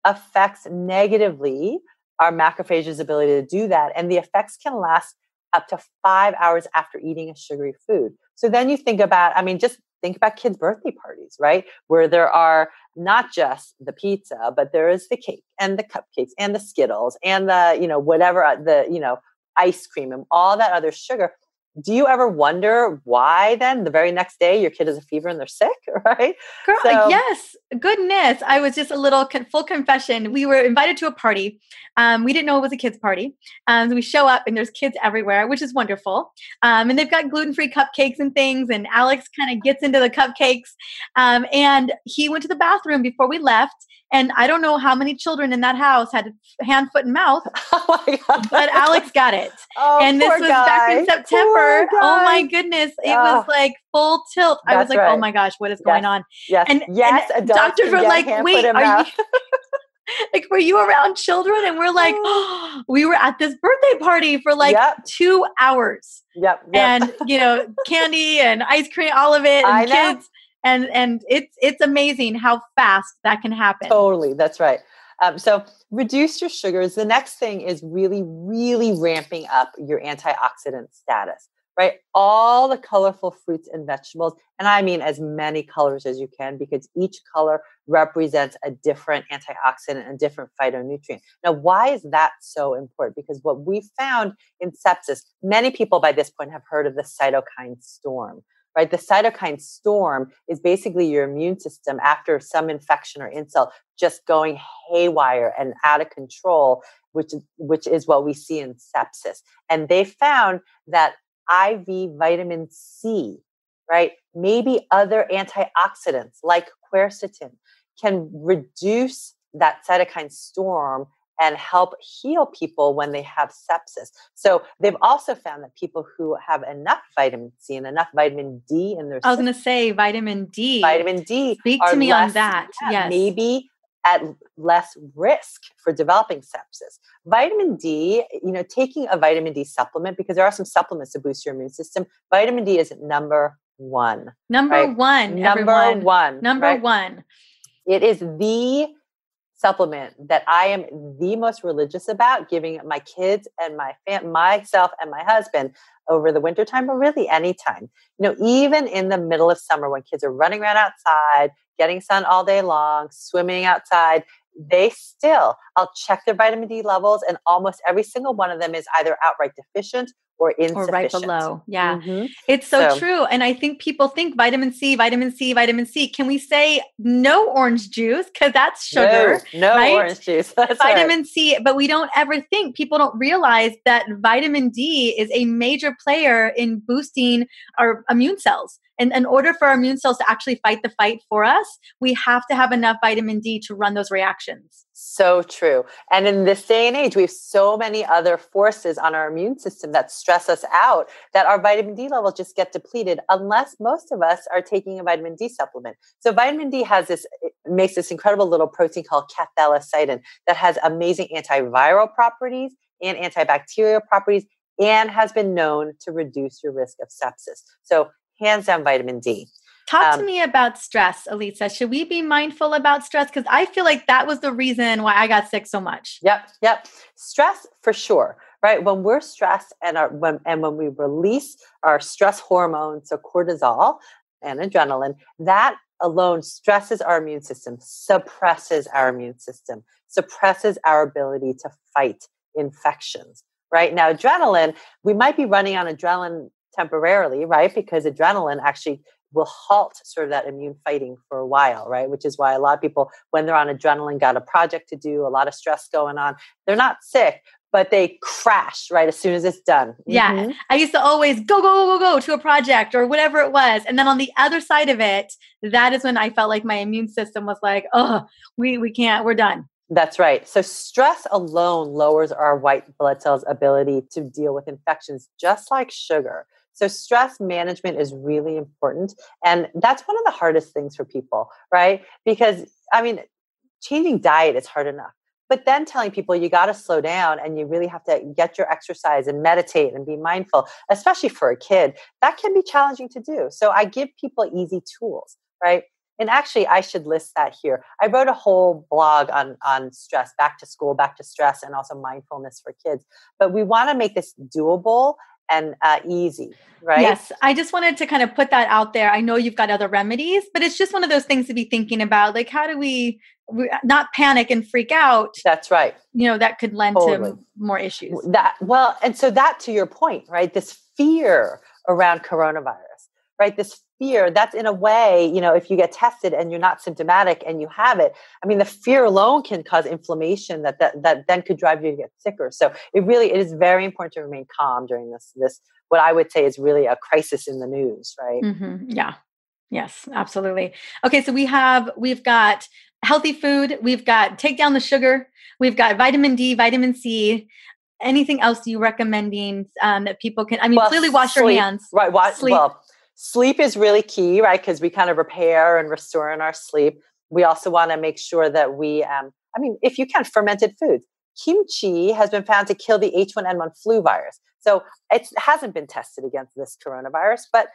affects negatively our macrophages' ability to do that, and the effects can last up to five hours after eating a sugary food. So then you think about, I mean, just think about kids' birthday parties, right? Where there are not just the pizza, but there is the cake and the cupcakes and the Skittles and the, you know, whatever uh, the, you know, ice cream and all that other sugar do you ever wonder why then the very next day your kid has a fever and they're sick? Right? Girl, so, yes goodness i was just a little con- full confession we were invited to a party um, we didn't know it was a kids party um, we show up and there's kids everywhere which is wonderful um, and they've got gluten-free cupcakes and things and alex kind of gets into the cupcakes um, and he went to the bathroom before we left and I don't know how many children in that house had hand, foot, and mouth. Oh my God. But Alex got it. Oh, and this was guy. back in September. Oh my goodness. It oh. was like full tilt. That's I was like, oh right. oh my gosh, what is yes. going on? Yes. And, yes, and doctors were like, wait, are you like were you around children and we're like oh, we were at this birthday party for like yep. two hours yep, yep. and you know candy and ice cream all of it and I kids and and it's it's amazing how fast that can happen. Totally that's right. Um, so reduce your sugars. The next thing is really really ramping up your antioxidant status right? All the colorful fruits and vegetables and i mean as many colors as you can because each color represents a different antioxidant and different phytonutrient. Now why is that so important? Because what we found in sepsis many people by this point have heard of the cytokine storm right? The cytokine storm is basically your immune system after some infection or insult just going haywire and out of control, which, which is what we see in sepsis. And they found that IV vitamin C, right? Maybe other antioxidants like quercetin can reduce that cytokine storm and help heal people when they have sepsis. So they've also found that people who have enough vitamin C and enough vitamin D in their I was going to say vitamin D. Vitamin D. Speak to me less, on that. Yeah, yes. Maybe at less risk for developing sepsis. Vitamin D, you know, taking a vitamin D supplement because there are some supplements to boost your immune system. Vitamin D is number 1. Number right? 1. Number everyone. 1. Number right? 1. It is the supplement that I am the most religious about giving my kids and my fam- myself and my husband over the wintertime, but really anytime. You know, even in the middle of summer when kids are running around outside, getting sun all day long, swimming outside, they still, I'll check their vitamin D levels, and almost every single one of them is either outright deficient or insufficient. Or right below. Yeah. Mm-hmm. It's so, so, true. And I think people think vitamin C, vitamin C, vitamin C. Can we say no orange juice? Because that's sugar. No, no right? orange juice. That's vitamin right. C, but we don't ever think, people don't realize that vitamin D is a major player in boosting our immune cells. And in order for our immune cells to actually fight the fight for us, we have to have enough vitamin D to run those reactions. So true. And in this day and age, we have so many other forces on our immune system that stress us out that our vitamin D levels just get depleted unless most of us are taking a vitamin D supplement. So vitamin D has this makes this incredible little protein called cathelicidin that has amazing antiviral properties and antibacterial properties and has been known to reduce your risk of sepsis. So hands down vitamin D. Talk um, to me about stress, Elisa. Should we be mindful about stress? Because I feel like that was the reason why I got sick so much. Yep, yep. Stress for sure, right? When we're stressed and our, when and when we release our stress hormones, so cortisol and adrenaline, that alone stresses our immune system, suppresses our immune system, suppresses our ability to fight infections. Right now, adrenaline, we might be running on adrenaline temporarily, right? Because adrenaline actually will halt sort of that immune fighting for a while, right? Which is why a lot of people, when they're on adrenaline, got a project to do, a lot of stress going on, they're not sick, but they crash right as soon as it's done. Yeah. Mm-hmm. I used to always go, go, go, go, go to a project or whatever it was. And then on the other side of it, that is when I felt like my immune system was like, oh, we, we can't, we're done. That's right. So stress alone lowers our white blood cells' ability to deal with infections, just like sugar. So stress management is really important. And that's one of the hardest things for people, right? Because I mean, changing diet is hard enough. But then telling people you got to slow down and you really have to get your exercise and meditate and be mindful, especially for a kid, that can be challenging to do. So I give people easy tools, right? And actually, I should list that here. I wrote a whole blog on, on stress, back to school, back to stress, and also mindfulness for kids. But we want to make this doable and uh, easy, right? Yes. I just wanted to kind of put that out there. I know you've got other remedies, but it's just one of those things to be thinking about. Like, how do we, we not panic and freak out? That's right. You know, that could lend totally. to more issues. That well, and so that to your point, right? This fear around coronavirus, right? This fear that's in a way you know if you get tested and you're not symptomatic and you have it i mean the fear alone can cause inflammation that that, that then could drive you to get sicker. So it really it is very important to remain calm during this this what i would say is really a crisis in the news right? Mm-hmm. yeah. Yes absolutely. Okay so we have we've got healthy food we've got take down the sugar we've got vitamin d vitamin c. Anything else you recommending um, that people can i mean well, clearly wash sleep, your hands. right wash, sleep. well sleep is really key, right? Because we kind of repair and restore in our sleep. We also want to make sure that we, um, I mean, if you can, fermented foods. Kimchi has been found to kill the H1N1 flu virus. So it hasn't been tested against this coronavirus, but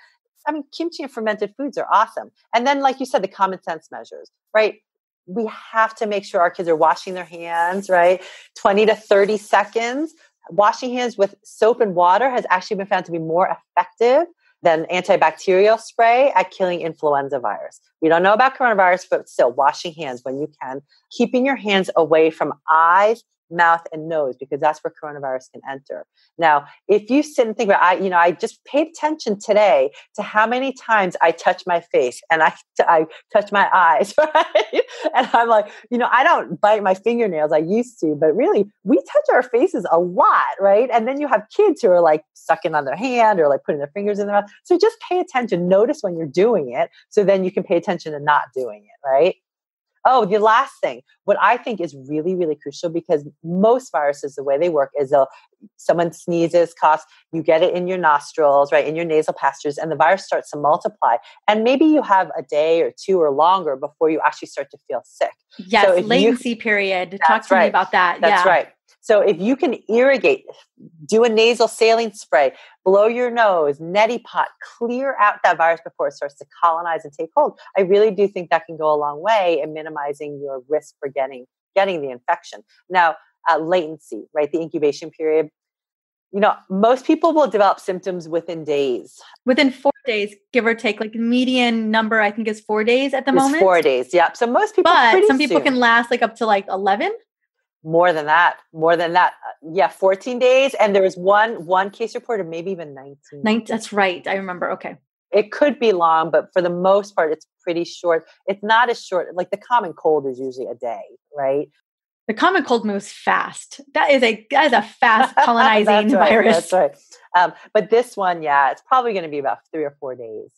I mean, kimchi and fermented foods are awesome. And then, like you said, the common sense measures, right? We have to make sure our kids are washing their hands, right? 20 to 30 seconds. Washing hands with soap and water has actually been found to be more effective than antibacterial spray at killing influenza virus. We don't know about coronavirus, but still washing hands when you can, keeping your hands away from eyes, mouth and nose because that's where coronavirus can enter. Now, if you sit and think about, I, you know, I just paid attention today to how many times I touch my face and I, I touch my eyes, right? And I'm like, you know, I don't bite my fingernails. I used to, but really, we touch our faces a lot, right? And then you have kids who are like sucking on their hand or like putting their fingers in their mouth. So just pay attention. Notice when you're doing it, so then you can pay attention to not doing it, right? Oh, the last thing, what I think is really, really crucial because most viruses, the way they work is they'll, someone sneezes, coughs, you get it in your nostrils, right, in your nasal passages, and the virus starts to multiply. And maybe you have a day or two or longer before you actually start to feel sick. Yes, so latency you, period. Talk to right. me about that. That's yeah. right. So if you can irrigate, do a nasal saline spray, blow your nose, neti pot, clear out that virus before it starts to colonize and take hold. I really do think that can go a long way in minimizing your risk for getting getting the infection. Now, uh, latency, right? The incubation period. You know, most people will develop symptoms within days. Within four days, give or take, like median number, I think is four days at the it's moment. Four days, yeah. So most people, but some people soon. can last like up to like eleven more than that more than that. Uh, yeah 14 days and there was one one case report, reported maybe even 19 19 that's right i remember okay. It could be long but for the most part it's pretty short. It's not as short like the common cold is usually a day right? The common cold moves fast. That is a that is a fast colonizing that's right, virus. that's right. Um, but this one yeah it's probably going to be about three or four days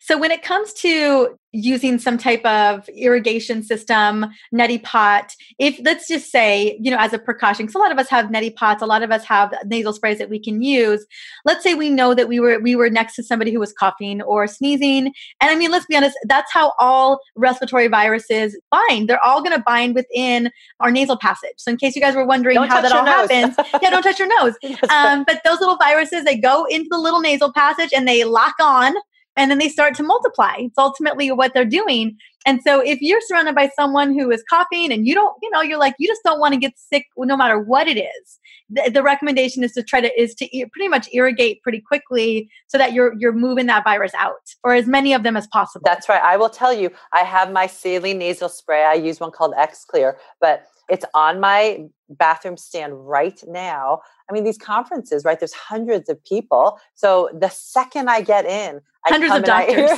so when it comes to using some type of irrigation system, neti pot, if let's just say, you know, as a precaution, because a lot of us have neti pots, a lot of us have nasal sprays that we can use. Let's say we know that we were we were next to somebody who was coughing or sneezing. And I mean, let's be honest, that's how all respiratory viruses bind. They're all gonna bind within our nasal passage. So in case you guys were wondering don't how that all nose. happens, yeah, don't touch your nose. Um, but those little viruses, they go into the little nasal passage and they lock on and then they start to multiply. It's ultimately what they're doing. And so if you're surrounded by someone who is coughing and you don't, you know, you're like, you just don't want to get sick no matter what it is. The, the recommendation is to try to, is to pretty much irrigate pretty quickly so that you're, you're moving that virus out or as many of them as possible. That's right. I will tell you, I have my saline nasal spray. I use one called X Clear, but it's on my bathroom stand right now. I mean, these conferences, right? There's hundreds of people. So the second I get in, I hundreds of doctors,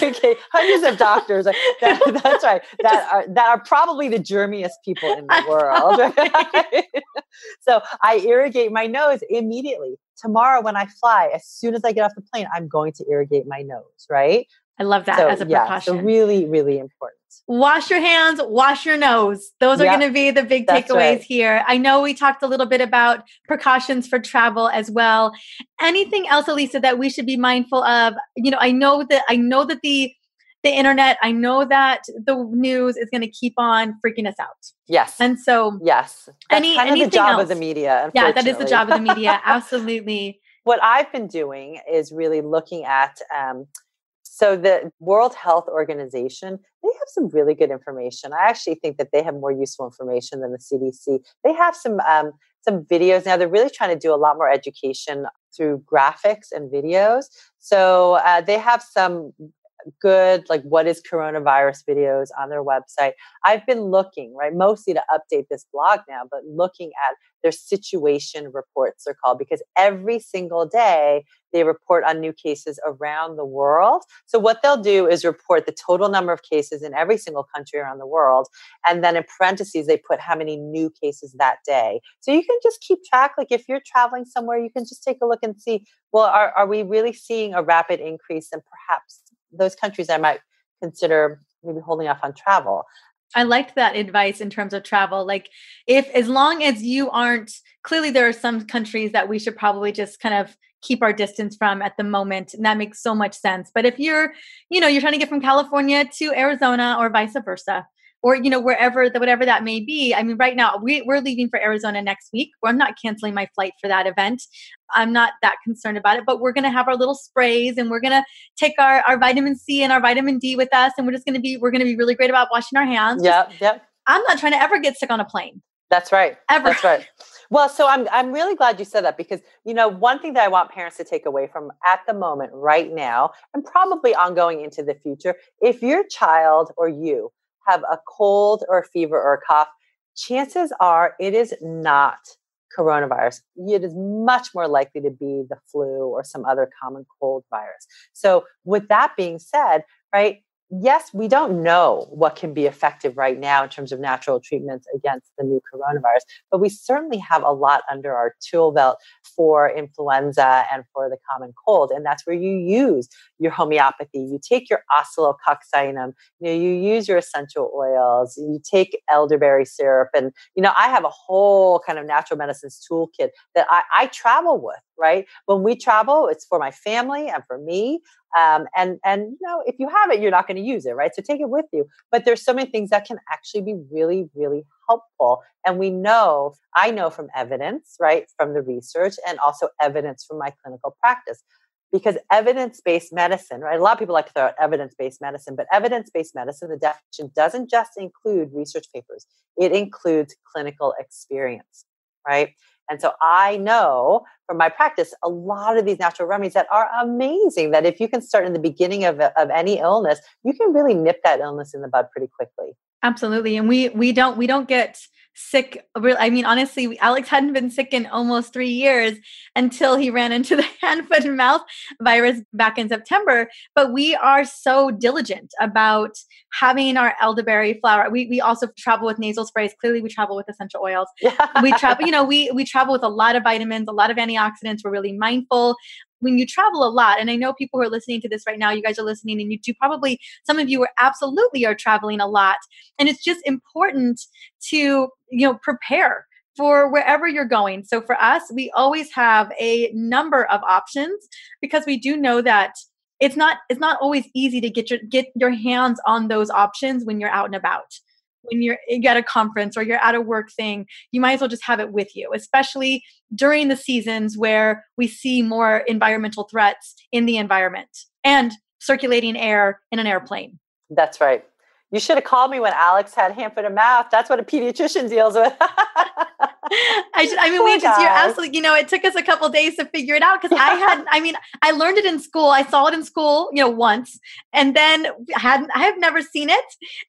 hundreds of doctors. That, that's right. That are that are probably the germiest people in the world. Right? so I irrigate my nose immediately. Tomorrow, when I fly, as soon as I get off the plane, I'm going to irrigate my nose. Right. I love that so, as a yeah, precaution. So really, really important. Wash your hands, wash your nose. Those are yep. going to be the big That's takeaways right. here. I know we talked a little bit about precautions for travel as well. Anything else, Elisa, that we should be mindful of? You know, I know that I know that the the internet, I know that the news is going to keep on freaking us out. Yes. And so, yes, that's any, kind of the job else. of the media. Yeah, that is the job of the media. Absolutely. what I've been doing is really looking at, um, so the World Health Organization, they have some really good information. I actually think that they have more useful information than the CDC. They have some um, some videos now. They're really trying to do a lot more education through graphics and videos. So uh, they have some good like what is coronavirus videos on their website. I've been looking right mostly to update this blog now but looking at their situation reports are called because every single day they report on new cases around the world. So what they'll do is report the total number of cases in every single country around the world and then in parentheses they put how many new cases that day. So you can just keep track like if you're traveling somewhere you can just take a look and see well are, are we really seeing a rapid increase and perhaps those countries I might consider maybe holding off on travel. I liked that advice in terms of travel. Like, if as long as you aren't clearly, there are some countries that we should probably just kind of keep our distance from at the moment, and that makes so much sense. But if you're, you know, you're trying to get from California to Arizona or vice versa, or you know wherever the, whatever that may be i mean right now we, we're leaving for arizona next week. I'm not canceling my flight for that event. I'm not that concerned about it but we're going to have our little sprays and we're going to take our, our vitamin c and our vitamin d with us and we're just going to be we're going to be really great about washing our hands. Yeah yeah i'm not trying to ever get sick on a plane. That's right ever. that's right. Well, so I'm I'm really glad you said that because you know one thing that I want parents to take away from at the moment right now and probably ongoing into the future if your child or you have a cold or a fever or a cough, chances are it is not coronavirus. It is much more likely to be the flu or some other common cold virus. So, with that being said, right, yes, we don't know what can be effective right now in terms of natural treatments against the new coronavirus, but we certainly have a lot under our tool belt for influenza and for the common cold. And that's where you use your homeopathy. You take your oscillococcinum, you know, you use your essential oils, you take elderberry syrup. And, you know, I have a whole kind of natural medicines toolkit that I, I travel with, right? When we travel, it's for my family and for me. Um, and and you know if you have it you're not going to use it right? So take it with you. But there's so many things that can actually be really really helpful. And we know i know from evidence right from the research and also evidence from my clinical practice. Because evidence-based medicine right a lot of people like to throw out evidence-based medicine but evidence-based medicine the definition doesn't just include research papers. It includes clinical experience right and so I know from my practice a lot of these natural remedies that are amazing that if you can start in the beginning of, of any illness, you can really nip that illness in the bud pretty quickly. Absolutely. And we we don't we don't get sick i mean honestly alex hadn't been sick in almost three years until he ran into the hand foot and mouth virus back in september but we are so diligent about having our elderberry flower. We, we also travel with nasal sprays. Clearly we travel with essential oils. We travel you know we we travel with a lot of vitamins a lot of antioxidants. We're really mindful when you travel a lot, and I know people who are listening to this right now, you guys are listening, and you do probably, some of you are absolutely are traveling a lot. And it's just important to, you know, prepare for wherever you're going. So for us, we always have a number of options because we do know that it's not it's not always easy to get your get your hands on those options when you're out and about when you're at a conference or you're at a work thing, you might as well just have it with you, especially during the seasons where we see more environmental threats in the environment and circulating air in an airplane. That's right. You should have called me when Alex had hand, foot, and mouth. That's what a pediatrician deals with. I, just, I mean, Poor we just, you're absolutely, you know, it took us a couple days to figure it out because I had, I mean, I learned it in school. I saw it in school, you know, once, and then hadn't, I have never seen it.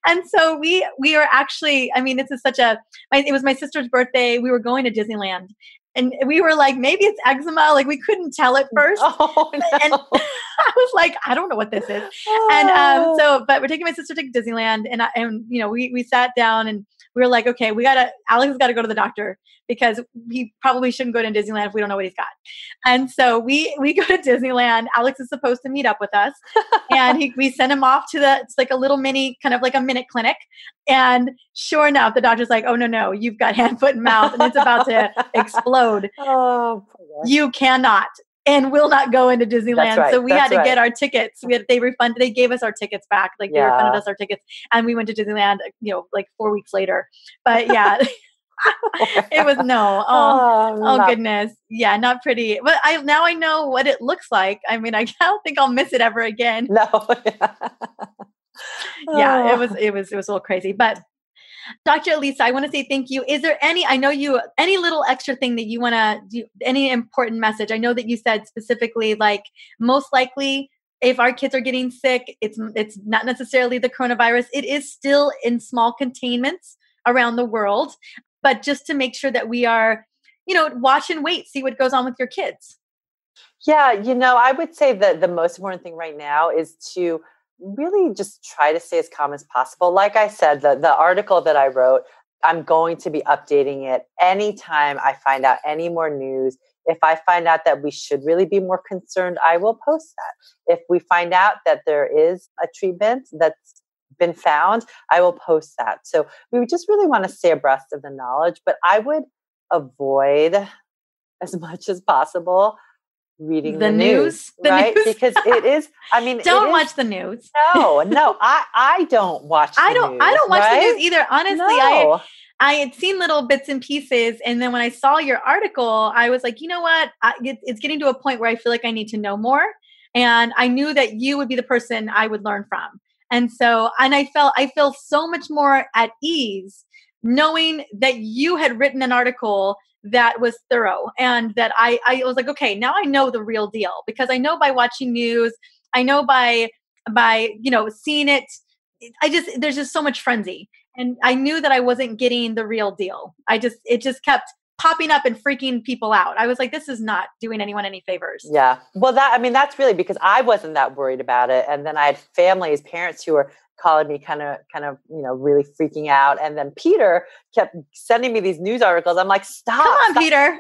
And so we, we are actually, I mean, this is such a, it was my sister's birthday. We were going to Disneyland and we were like, maybe it's eczema. Like we couldn't tell at first. Oh, no. And I was like, I don't know what this is. Oh. And um, oh. so, but we're taking my sister to Disneyland, and I, and you know, we we sat down and we were like, okay, we gotta, Alex has got to go to the doctor because he probably shouldn't go to Disneyland if we don't know what he's got. And so we we go to Disneyland. Alex is supposed to meet up with us, and he, we send him off to the it's like a little mini kind of like a minute clinic. And sure enough, the doctor's like, "Oh no, no, you've got hand, foot, and mouth, and it's about to explode. Oh, you cannot." And will not go into Disneyland. Right, so we had to right. get our tickets. We had, they refunded. They gave us our tickets back. Like they refunded us our tickets, and we went to Disneyland. You know, like four weeks later. But yeah, it was no. Um, oh, Oh not- goodness, yeah, not pretty. But I now I know what it looks like. I mean, I don't think I'll miss it ever again. No. Yeah, Oh. it was it was it was a little crazy. But Dr. Elisa, I want to say thank you. Is there any? I know you any little extra thing that you want to do? Any important message? I know that you said specifically like most likely. If our kids are getting sick, it's it's not necessarily the coronavirus. It is still in small containments around the world, but just to make sure that we are, you know, watch and wait, see what goes on with your kids. Yeah, you know, I would say that the most important thing right now is to really just try to stay as calm as possible. Like I said, the, the article that I wrote, I'm going to be updating it anytime I find out any more news. If I find out that we should really be more concerned, I will post that. If we find out that there is a treatment that's been found, I will post that. So we just really want to stay abreast of the knowledge, but I would avoid as much as possible reading The the, news? The right? news? Because it is. I mean, Don't is- watch the news. No, no, I I don't watch. I don't. I don't watch right? the news either. Honestly, I. I had seen little bits and pieces, and then when I saw your article, I was like, you know what? I, it, it's getting to a point where I feel like I need to know more, and I knew that you would be the person I would learn from. And so, and I felt I feel so much more at ease knowing that you had written an article that was thorough and that I, I was like, okay, now I know the real deal because I know by watching news, I know by by you know seeing it, I just there's just so much frenzy, and I knew that I wasn't getting the real deal. I just it just kept popping up and freaking people out. I was like, this is not doing anyone any favors. Yeah. Well, that I mean, that's really because I wasn't that worried about it, and then I had families, parents who were calling me kind of kind of you know really freaking out and then peter kept sending me these news articles. I'm like stop Come on, stop Peter.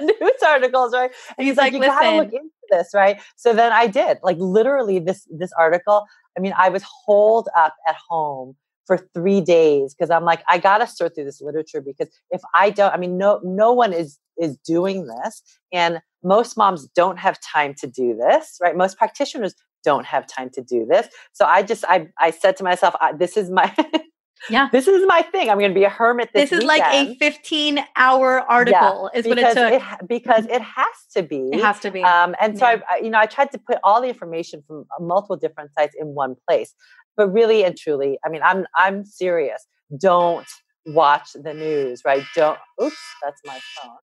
news articles right? And He's he's, like, like, you gotta look into this right? So then i did. Like literally this this article i mean i was holed up at home for three days because i'm like i gotta sort through this literature because if i don't i mean no no one is is doing this and most moms don't have time to do this right? Most practitioners don't have time to do this so i just i i said to myself I, this is my Yeah. this is my thing i'm going to be a hermit this, This, is like a 15 hour article, is what it took. ha- because it has to be It has to be. um, and so Yeah. I, I, you know, I tried to put all the information from uh, multiple different sites in one place. But really and truly, I mean, I'm I'm serious. Don't watch the news, right? Don't. Oops, that's my phone.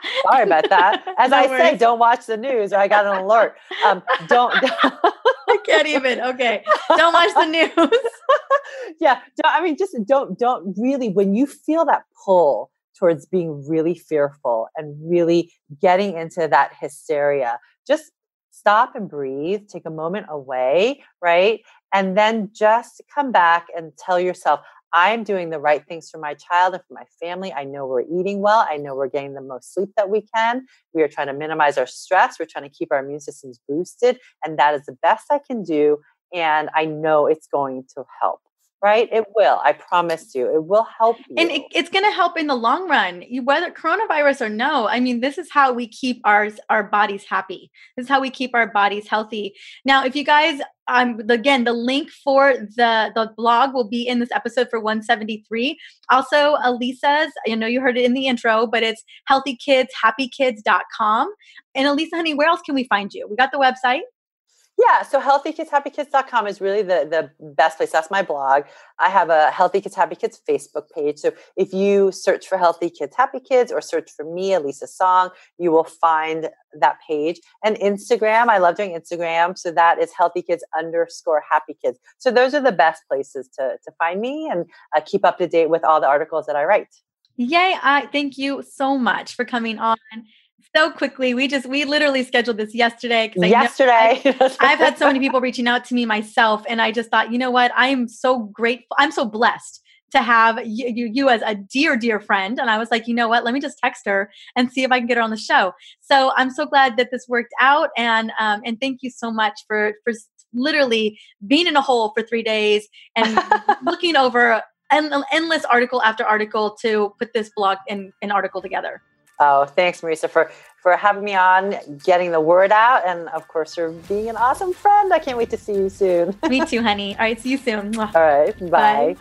Sorry about that. As No I say, don't watch the news. Or I got an alert. Um, don't. I can't even. Okay. Don't watch the news. yeah. Don't, I mean, just don't. Don't really. When you feel that pull towards being really fearful and really getting into that hysteria, just stop and breathe. Take a moment away, right? And then just come back and tell yourself, I'm doing the right things for my child and for my family. I know we're eating well. I know we're getting the most sleep that we can. We are trying to minimize our stress. We're trying to keep our immune systems boosted. And that is the best I can do. And I know it's going to help, right? It will. I promise you, it will help you. and it, it's going to help in the long run You- whether coronavirus or no i mean this is how we keep our our bodies happy this is how we keep our bodies healthy now if you guys um again the link for the the blog will be in this episode for 173 also elisa's i know you heard it in the intro but it's healthykidshappykids.com and elisa honey where else can we find you we got the website Yeah, so healthykidshappykids.com is really the, the best place. That's my blog. I have a Healthy Kids Happy Kids Facebook page. So if you search for Healthy Kids Happy Kids or search for me, Elisa Song, you will find that page. And Instagram, I love doing Instagram. So that is Healthy Kids underscore Happy Kids. So those are the best places to, to find me and uh, keep up to date with all the articles that I write. Yay, I thank you so much for coming on so quickly. We just we literally scheduled this yesterday because Yesterday. I've had so many people reaching out to me myself, and I just thought, you know what? I'm so grateful. I'm so blessed to have you, you, you, as a dear, dear friend. And I was like, you know what? Let me just text her and see if I can get her on the show. So I'm so glad that this worked out. And um, and thank you so much for for literally being in a hole for three days and looking over an endless article after article to put this blog and an article together. Oh, thanks, Mariza, for for having me on, getting the word out, and of course for being an awesome friend. I can't wait to see you soon. Me too, honey. All right, see you soon. All right, bye. bye.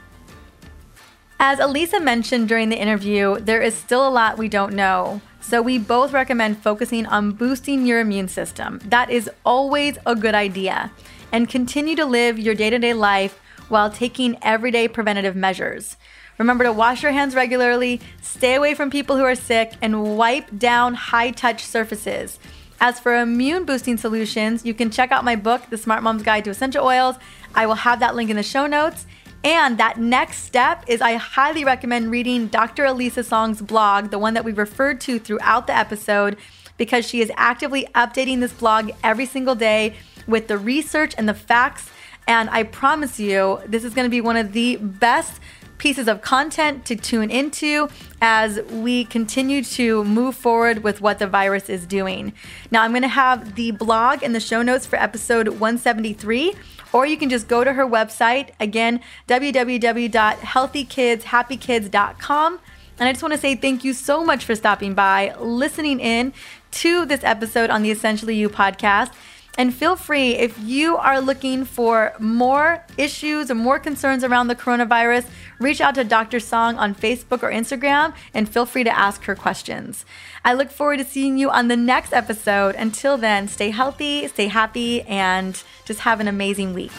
As Elisa mentioned during the interview, there is still a lot we don't know. So we both recommend focusing on boosting your immune system. That is always a good idea. And continue to live your day to day life while taking everyday preventative measures. Remember to wash your hands regularly, stay away from people who are sick, and wipe down high touch surfaces. As for immune boosting solutions, you can check out my book, The Smart Mom's Guide to Essential Oils. I will have that link in the show notes. And that next step is I highly recommend reading Dr. Elisa Song's blog, the one that we referred to throughout the episode, because she is actively updating this blog every single day with the research and the facts. And I promise you, this is going to be one of the best pieces of content to tune into as we continue to move forward with what the virus is doing. Now, I'm going to have the blog in the show notes for episode 173, or you can just go to her website again, www.healthykidshappykids.com. And I just want to say thank you so much for stopping by, listening in to this episode on the Essentially You podcast. And feel free if you are looking for more issues or more concerns around the coronavirus, reach out to Dr. Song on Facebook or Instagram and feel free to ask her questions. I look forward to seeing you on the next episode. Until then, stay healthy, stay happy, and just have an amazing week.